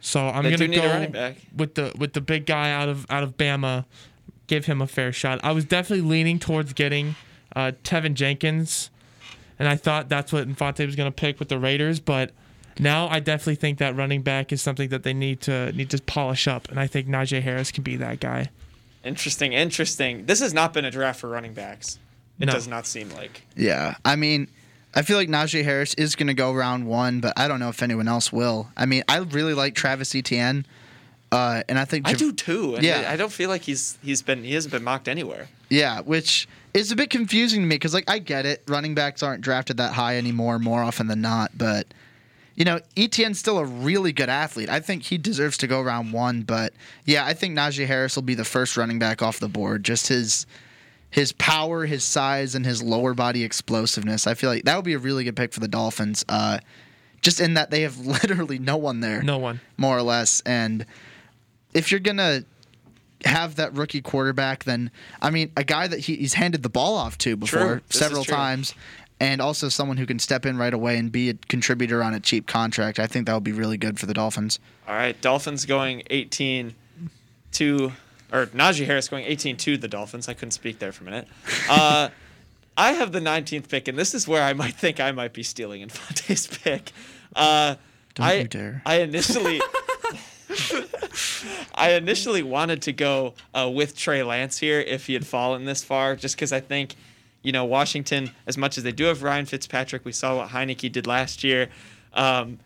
So I'm They gonna go back. with the with the big guy out of out of Bama. Give him a fair shot. I was definitely leaning towards getting uh, Teven Jenkins and I thought that's what Infante was going to pick with the Raiders, but now I definitely think that running back is something that they need to need to polish up, and I think Najee Harris can be that guy. Interesting, interesting. This has not been a draft for running backs. It No. does not seem like. Yeah, I mean, I feel like Najee Harris is going to go round one, but I don't know if anyone else will. I mean, I really like Travis Etienne, uh, and I think I do too. And Yeah. I don't feel like he's he's been he hasn't been mocked anywhere. Yeah, which is a bit confusing to me because, like, I get it. Running backs aren't drafted that high anymore, more often than not. But, you know, Etienne's still a really good athlete. I think he deserves to go round one. But, yeah, I think Najee Harris will be the first running back off the board. Just his. His power, his size, and his lower body explosiveness. I feel like that would be a really good pick for the Dolphins. Uh, just in that they have literally no one there No one. more or less. And if you're gonna have that rookie quarterback, then I mean, a guy that he, he's handed the ball off to before True. This is several times, and also someone who can step in right away and be a contributor on a cheap contract. I think that would be really good for the Dolphins. All right, Dolphins going 18 to, or Najee Harris going 18 to the Dolphins. I couldn't speak there for a minute. Uh, I have the 19th pick, and this is where I might think I might be stealing Infante's pick. Uh, Don't I, you dare. I initially. I initially wanted to go uh, with Trey Lance here if he had fallen this far, just because I think, you know, Washington, as much as they do have Ryan Fitzpatrick, we saw what Heinicke did last year. Um,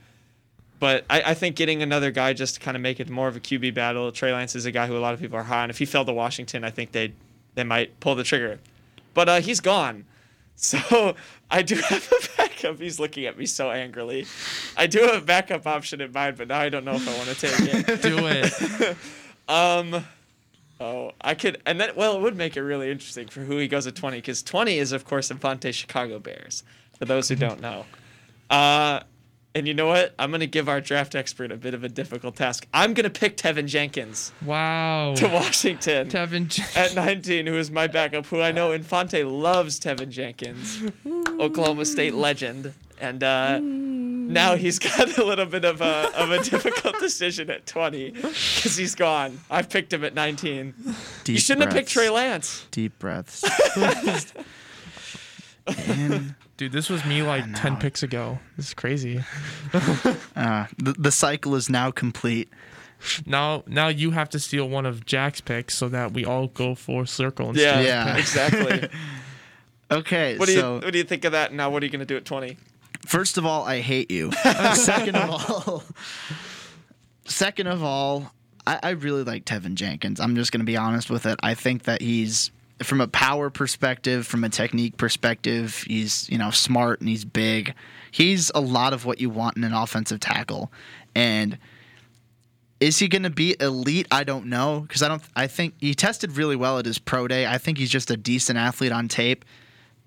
but I, I think getting another guy just to kind of make it more of a QB battle. Trey Lance is a guy who a lot of people are high on. If he fell to Washington, I think they they might pull the trigger. But uh, he's gone. So I do have a backup. He's looking at me so angrily. I do have a backup option in mind, but now I don't know if I want to take it. Do it. Um, oh, I could, and then well, it would make it really interesting for who he goes at twenty, because twenty is of course Infante Chicago Bears. For those who don't know, uh, and you know what? I'm gonna give our draft expert a bit of a difficult task. I'm gonna pick Teven Jenkins Wow. to Washington Teven. J- at 19, who is my backup, who I know Infante loves Teven Jenkins, Oklahoma State legend. And uh, now he's got a little bit of a, of a difficult decision at 20 because he's gone. I've picked him at 19. you shouldn't have picked. Trey Lance. Deep breaths. and Dude, this was me like 10 picks ago. This is crazy. uh, the, the cycle is now complete. Now now you have to steal one of Jack's picks so that we all go for circle and Yeah, Yeah. exactly. Okay, What do you What do you think of that? Now, what are you gonna do at 20? First of all, I hate you. second of all, second of all, I, I really like Teven Jenkins. I'm just going to be honest with it. I think that he's from a power perspective, from a technique perspective, he's you know smart and he's big. He's a lot of what you want in an offensive tackle, and is he going to be elite? I don't know because I don't. I think he tested really well at his pro day. I think he's just a decent athlete on tape,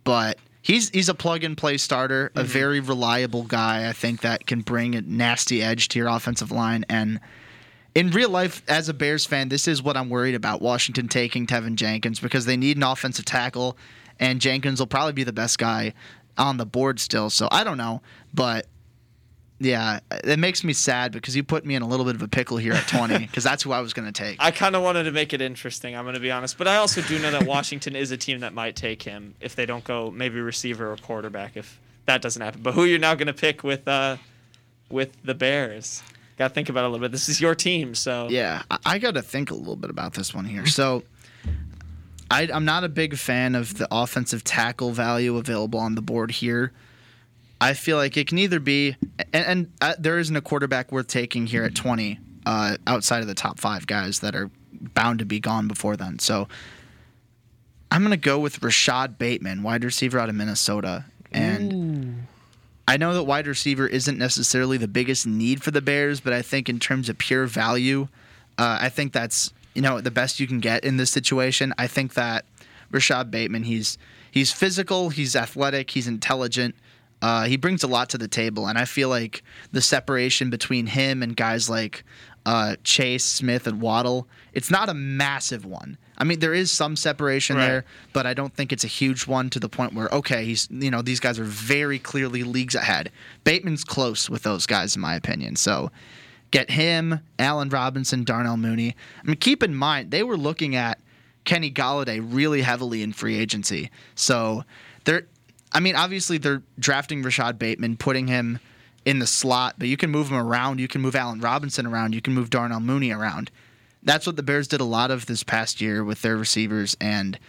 but he's he's a plug and play starter, a mm-hmm. very reliable guy. I think that can bring a nasty edge to your offensive line. And in real life, as a Bears fan, this is what I'm worried about: Washington taking Teven Jenkins because they need an offensive tackle, and Jenkins will probably be the best guy on the board still. So I don't know, but. Yeah, it makes me sad because you put me in a little bit of a pickle here at 20 because that's who I was going to take. I kind of wanted to make it interesting. I'm going to be honest, but I also do know that Washington is a team that might take him if they don't go maybe receiver or quarterback if that doesn't happen. But who you're now going to pick with uh with the Bears? Got to think about it a little bit. This is your team, so Yeah, I, I got to think a little bit about this one here. So, I, I'm not a big fan of the offensive tackle value available on the board here. I feel like it can either be, and, and uh, there isn't a quarterback worth taking here at 20 uh, outside of the top five guys that are bound to be gone before then. So, I'm going to go with Rashod Bateman, wide receiver out of Minnesota. And I know that wide receiver isn't necessarily the biggest need for the Bears, but I think in terms of pure value, uh, I think that's you know the best you can get in this situation. I think that Rashod Bateman, he's he's physical, he's athletic, he's intelligent. Uh, he brings a lot to the table, and I feel like the separation between him and guys like uh, Chase, Smith, and Waddle, it's not a massive one. I mean, there is some separation Right. there, but I don't think it's a huge one to the point where okay, he's you know these guys are very clearly leagues ahead. Bateman's close with those guys in my opinion. So get him, Allen Robinson, Darnell Mooney. I mean, keep in mind they were looking at Kenny Golladay really heavily in free agency. So there, I mean, obviously they're drafting Rashod Bateman, putting him in the slot, but you can move him around. You can move Allen Robinson around. You can move Darnell Mooney around. That's what the Bears did a lot of this past year with their receivers, and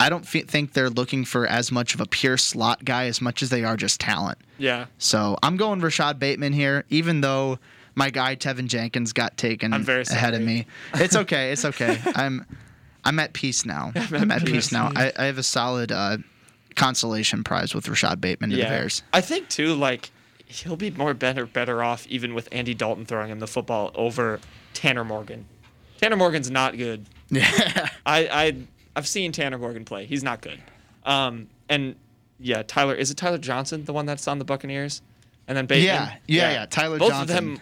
I don't fe- think they're looking for as much of a pure slot guy as much as they are just talent. Yeah. So I'm going Rashod Bateman here, even though my guy Teven Jenkins got taken ahead of me. It's okay. It's okay. I'm I'm at peace now. I'm at peace now. I, I have a solid uh, consolation prize with Rashod Bateman to the Bears. I think too, like he'll be more better better off even with Andy Dalton throwing him the football over Tanner Morgan. Tanner Morgan's not good. Yeah. I I I've seen Tanner Morgan play. He's not good. Um and yeah, Tyler is it Tyler Johnson the one that's on the Buccaneers? And then Bateman. Yeah, yeah, yeah, Tyler Johnson. Both Johnson. of them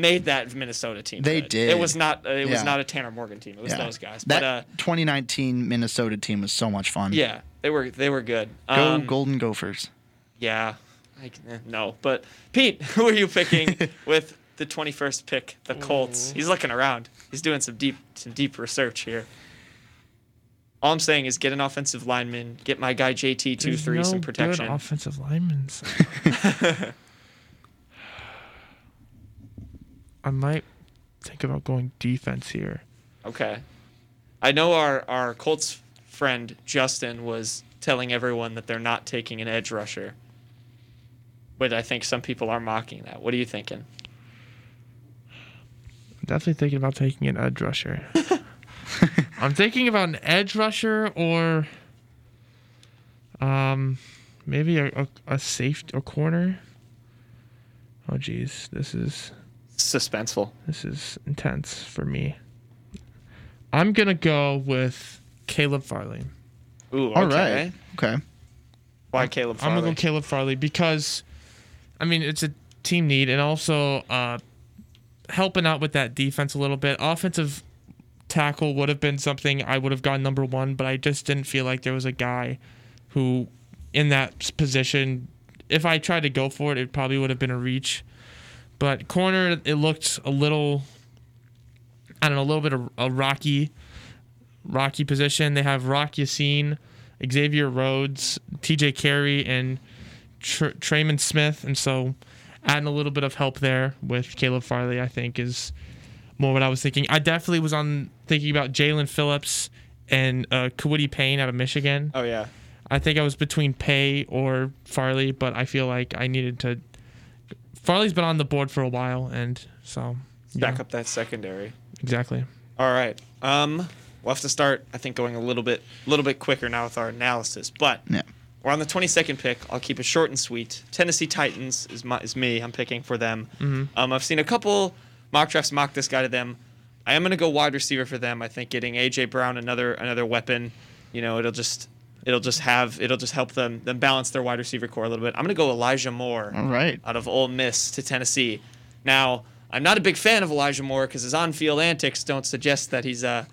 made that Minnesota team. They good. did. It was not uh, it was not a Tanner Morgan team. It was Yeah. those guys. That but uh 2019 Minnesota team was so much fun. yeah, they were they were good. Go Um, Golden Gophers. Yeah, I, eh, no. But Pete, who are you picking with the 21st pick, the Colts? He's looking around. He's doing some deep some deep research here. All I'm saying is get an offensive lineman, get my guy JT two three no some good protection. offensive linemen. so- I might think about going defense here. Okay. I know our our Colts friend Justin was telling everyone that they're not taking an edge rusher. But I think some people are mocking that. What are you thinking? I'm definitely thinking about taking an edge rusher. I'm thinking about an edge rusher or um maybe a a, a safe a corner. Oh geez, this is Suspenseful. this is intense for me. I'm gonna go with Caleb Farley. Ooh, All okay. right. Okay. Why Caleb I'm gonna go Caleb Farley because, I mean, it's a team need and also uh, helping out with that defense a little bit. Offensive tackle would have been something I would have gone number one, but I just didn't feel like there was a guy who, in that position, if I tried to go for it, it probably would have been a reach. But corner, it looked a little, I don't know, a little bit of a rocky, rocky position. They have Rock Ya-Sin, Xavier Rhodes, T.J. Carrie, and Tr- Trayman Smith, and so adding a little bit of help there with Caleb Farley, I think, is more what I was thinking. I definitely was on thinking about Jaelan Phillips and uh, Kwity Paye out of Michigan. Oh yeah. I think I was between Paye or Farley, but I feel like I needed to. Farley's been on the board for a while, and so Back up that secondary. exactly. All right. Um, we'll have to start. I think going a little bit, a little bit quicker now with our analysis. But Yeah. We're on the 22nd pick. I'll keep it short and sweet. Tennessee Titans is my is me. I'm picking for them. Um, I've seen a couple mock drafts mock this guy to them. I am going to go wide receiver for them. I think getting AJ Brown another another weapon. You know, it'll just it'll just have it'll just help them them balance their wide receiver core a little bit. I'm going to go Elijah Moore All right. out of Ole Miss to Tennessee. Now, I'm not a big fan of Elijah Moore because his on-field antics don't suggest that he's uh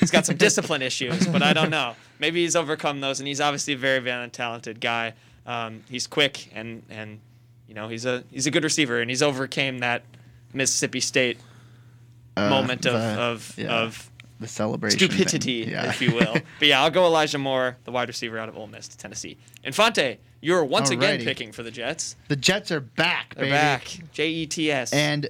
he's got some discipline issues, but I don't know. Maybe he's overcome those, and he's obviously a very, very talented guy. Um, he's quick and and you know he's a he's a good receiver, and he's overcame that Mississippi State Uh, moment of the- of, yeah, of the celebration. stupidity, Yeah. if you will. but yeah, I'll go Elijah Moore, the wide receiver out of Ole Miss to Tennessee. Infante, you're once again picking for the Jets. the Jets are back, They're baby. back. J E T S. And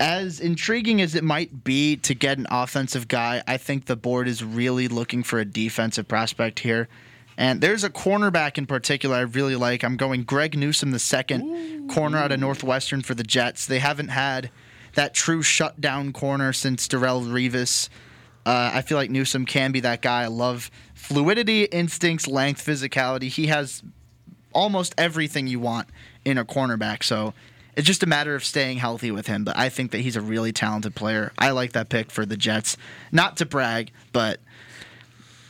as intriguing as it might be to get an offensive guy, I think the board is really looking for a defensive prospect here. And there's a cornerback in particular I really like. I'm going Greg Newsome, the second corner out of Northwestern for the Jets. They haven't had that true shutdown corner since Darrelle Revis. Uh, I feel like Newsome can be that guy. I love fluidity, instincts, length, physicality. He has almost everything you want in a cornerback. So it's just a matter of staying healthy with him. But I think that he's a really talented player. I like that pick for the Jets. Not to brag, but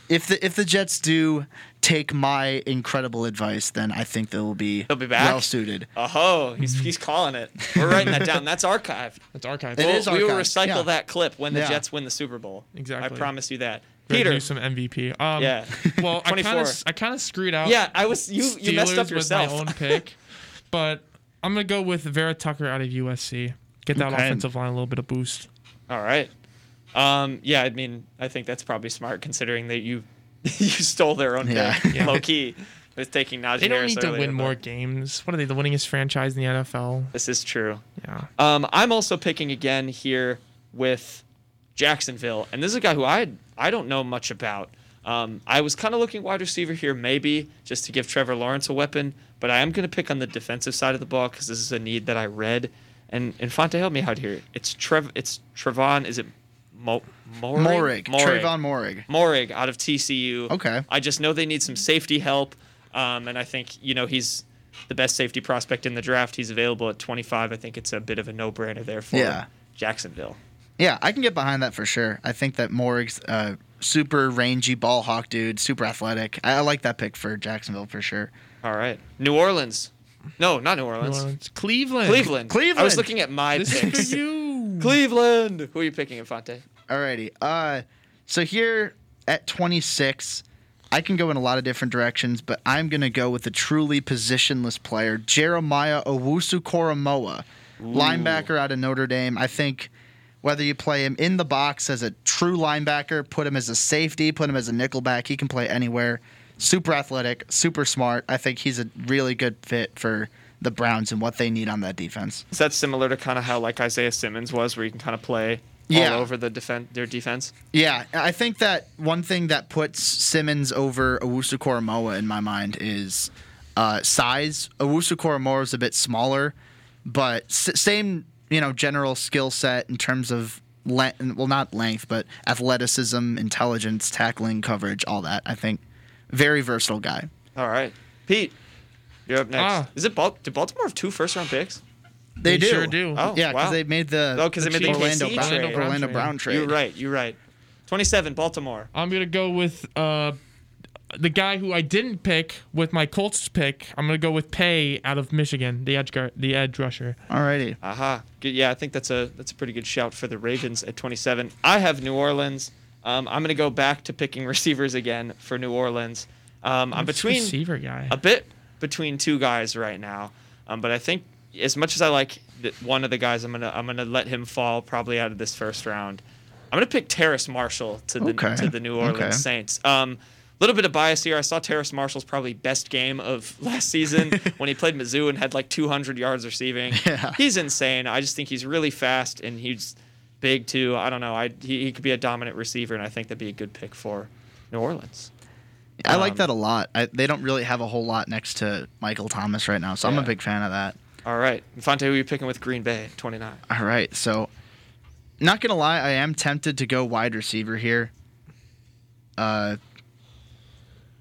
if the if the Jets do take my incredible advice, then I think they will be, They'll be back? well suited. Oh, he's he's calling it. We're writing that down. That's archived. That's archived. It We'll- is we will archived, recycle yeah. that clip when the Yeah. Jets win the Super Bowl. Exactly. I promise you that. Greg Peter. Newsome MVP. Um, Yeah. Well, I kind 24. of I kind of screwed out. Yeah, I was you. You messed Steelers up yourself. with my own pick, but I'm gonna go with Vera Tucker out of USC. Get that Okay. offensive line a little bit of boost. All right. Um, yeah, I mean, I think that's probably smart considering that you you stole their own Yeah. pick, low key. with taking Najee They don't Harris need to win but more games. What are they? The winningest franchise in the NFL. This is true. Yeah. Um, I'm also picking again here with Jacksonville, and this is a guy who I I don't know much about. Um, I was kind of looking wide receiver here, maybe just to give Trevor Lawrence a weapon, but I am going to pick on the defensive side of the ball because this is a need that I read. And Infante, help me out here. It's Trev. It's Trevon. Is it Mo- Moehrig? Moehrig. Trevon Moehrig. Moehrig out of TCU. Okay. I just know they need some safety help, um, and I think you know he's the best safety prospect in the draft. He's available at 25. I think it's a bit of a no-brainer there for Yeah. Jacksonville. Yeah, I can get behind that for sure. I think that Moehrig's uh, super rangy ball hawk dude, super athletic. I, I like that pick for Jacksonville for sure. All right, New Orleans. No, not New Orleans. New Orleans. Cleveland. Cleveland. I was looking at my This is for you. Cleveland. Who are you picking, Infante? Alrighty. Uh, so here at 26, I can go in a lot of different directions, but I'm gonna go with a truly positionless player, Jeremiah Owusu Koramoah, linebacker out of Notre Dame. I think whether you play him in the box as a true linebacker, put him as a safety, put him as a nickelback, he can play anywhere. Super athletic, super smart. I think he's a really good fit for the Browns and what they need on that defense. Is that similar to kind of how like Isaiah Simmons was, where you can kind of play Yeah. all over the defense, their defense? Yeah, I think that one thing that puts Simmons over Owusu Koramoah in my mind is uh, size. Owusu Koramoah is a bit smaller, but s- same you know general skill set in terms of le- well not length but athleticism, intelligence, tackling, coverage, all that. I think very versatile guy. All right, Pete, you're up next. Ah. Is it Bal- do Baltimore have two first round picks? They, They do. sure do. Oh, Yeah, because wow. they made the Oh, 'cause they made the Orlando, KC Brown, trade. Orlando Brown Brown trade. You're right. You're right. 27, Baltimore. I'm gonna go with uh, the guy who I didn't pick with my Colts pick. I'm gonna go with Paye out of Michigan, the edge guard, the edge rusher. Alrighty. Aha. Good. Yeah, I think that's a that's a pretty good shout for the Ravens at 27. I have New Orleans. Um, I'm gonna go back to picking receivers again for New Orleans. Um, I'm between receiver guy. a bit between two guys right now, um, but I think as much as I like th- one of the guys, I'm gonna I'm gonna let him fall probably out of this first round. I'm gonna pick Terrace Marshall to the Okay. to the New Orleans Okay. Saints. Um, little bit of bias here. I saw Terrace Marshall's probably best game of last season when he played Mizzou and had like 200 yards receiving. Yeah. He's insane. I just think he's really fast and he's big too. I don't know. I he, he could be a dominant receiver, and I think that'd be a good pick for New Orleans. I like Um, that a lot. I, they don't really have a whole lot next to Michael Thomas right now, so I'm a big fan of that. All right, Infante, who are you picking with Green Bay? 29. All right, so not gonna lie, I am tempted to go wide receiver here. Uh,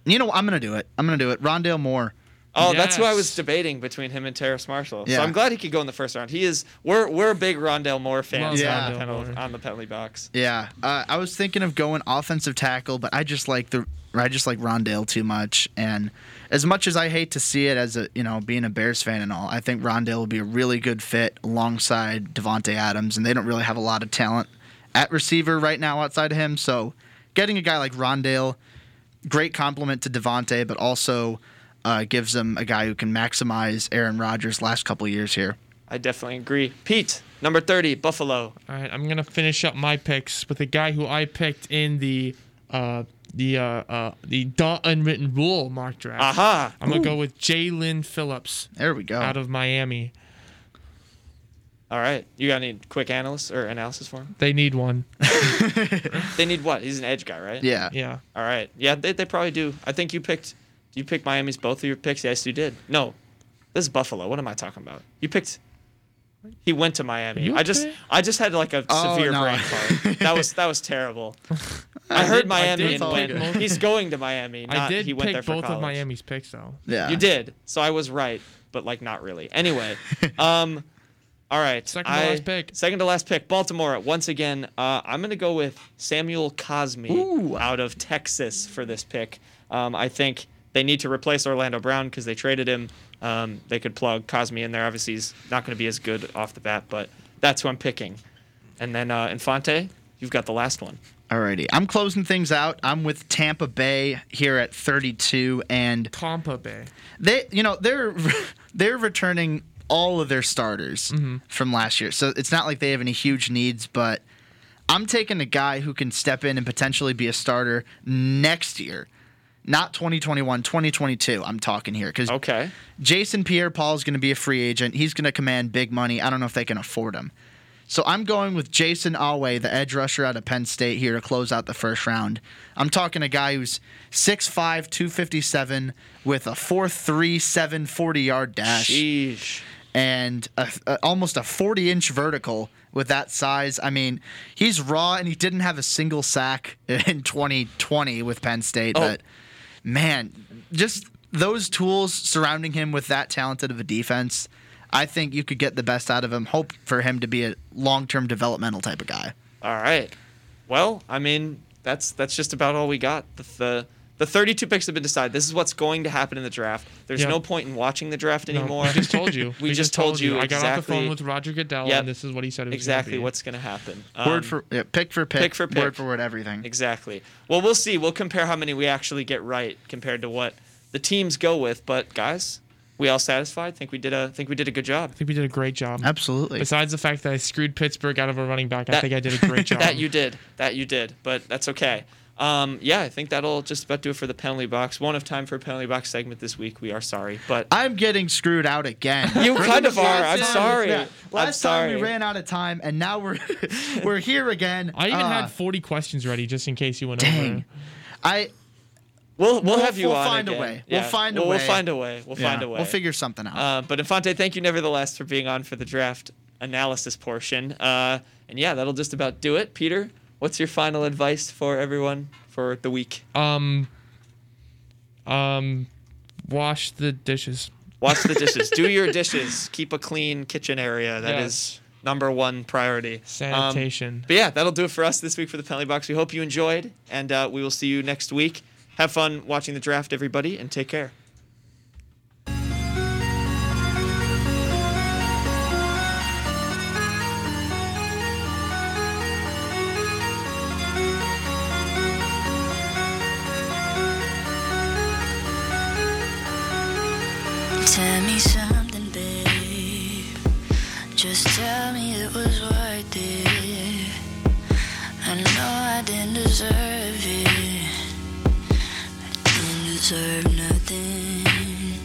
you know, what? I'm gonna do it. I'm gonna do it. Rondale Moore. Oh, that's who I was debating between him and Terrace Marshall. So I'm glad he could go in the first round. He is. We're we're big Rondale Moore fans Love on, the penalty, Moore. on the penalty box. Yeah, uh, I was thinking of going offensive tackle, but I just like the I just like Rondale too much. And as much as I hate to see it as a you know being a Bears fan and all, I think Rondale will be a really good fit alongside Davante Adams, and they don't really have a lot of talent at receiver right now outside of him. So getting a guy like Rondale, great compliment to Davante, but also uh, gives them a guy who can maximize Aaron Rodgers' last couple years here. I definitely agree. Pete, number 30, Buffalo. All right, I'm gonna finish up my picks with a guy who I picked in the uh, the uh, uh, the Duh Unwritten Rule mock draft. Aha. I'm gonna go with Jaelan Phillips There we go. out of Miami. All right. You got any quick analysis or analysis for him? They need one. They need what? He's an edge guy, right? yeah. Yeah. All right. Yeah, they, they probably do. I think you picked. You picked Miami's both of your picks. Yes, you did. No, this is Buffalo. What am I talking about? You picked. He went to Miami. You I just okay? I just had like a Oh, severe no. brain fart. That was that was terrible. I heard did- Miami did and went. He's going to Miami. Not, I did he went pick there for both of. Miami's picks though. Yeah. You did. So I was right, but like not really. Anyway, um, all right. Second to I- last pick. Second to last pick. Baltimore. Once again, uh, I'm gonna go with Samuel Cosmi out of Texas for this pick. Um, I think they need to replace Orlando Brown because they traded him. Um, they could plug Cosmi in there. Obviously, he's not going to be as good off the bat, but that's who I'm picking. And then uh, Infante, you've got the last one. Alrighty, I'm closing things out. I'm with Tampa Bay here at 32, and Tampa Bay. they, you know, they're they're returning all of their starters from last year, so it's not like they have any huge needs. But I'm taking a guy who can step in and potentially be a starter next year. Not 2021, 2022. I'm talking here because Okay. Jason Pierre-Paul is going to be a free agent. He's going to command big money. I don't know if they can afford him. So I'm going with Jayson Oweh, the edge rusher out of Penn State, here to close out the first round. I'm talking a guy who's 6'5", 257 with a 4'3", 740 yard dash Sheesh. and a, a- almost a 40 inch vertical with that size. I mean, he's raw and he didn't have a single sack in 2020 with Penn State. Oh. But man, just those tools surrounding him with that talented of a defense, I think you could get the best out of him. Hope for him to be a long term developmental type of guy. All right. Well, I mean, that's that's just about all we got. The the, the 32 picks have been decided. This is what's going to happen in the draft. There's Yeah. no point in watching the draft No, anymore. we just told you. we, just told you exactly. I got off the phone with Roger Goodell, Yep. and this is what he said. It was exactly gonna be. what's going to happen. word Um, for yeah, pick for pick, pick for pick. word for word, everything. Exactly. Well, we'll see. We'll compare how many we actually get right compared to what the teams go with. But guys, we all satisfied? Think we did a think we did a good job. I think we did a great job. Absolutely. Besides the fact that I screwed Pittsburgh out of a running back, I think I did a great job. That you did. That you did. But that's okay. Um, yeah, I think that'll just about do it for the penalty box. Won't have time for a penalty box segment this week. We are sorry, but I'm getting screwed out again. You kind of are. Last I'm time- sorry. yeah, I'm Last time we ran out of time, and now we're we're here again. I even Uh, had 40 questions ready just in case you went Dang. over. I we'll we'll, We'll- have you we'll on find a again. way. We'll find a we'll- way. We'll find a way. We'll find yeah, a way. We'll figure something out. Uh, but Infante, thank you nevertheless for being on for the draft analysis portion. Uh, and yeah, that'll just about do it. Peter, what's your final advice for everyone for the week? Um, um, wash the dishes. Wash the dishes. Do your dishes. Keep a clean kitchen area. That is number one priority. Um, Sanitation. but yeah, that'll do it for us this week for the penalty box. We hope you enjoyed, and uh, we will see you next week. Have fun watching the draft, everybody, and take care. deserve it. I don't deserve nothing.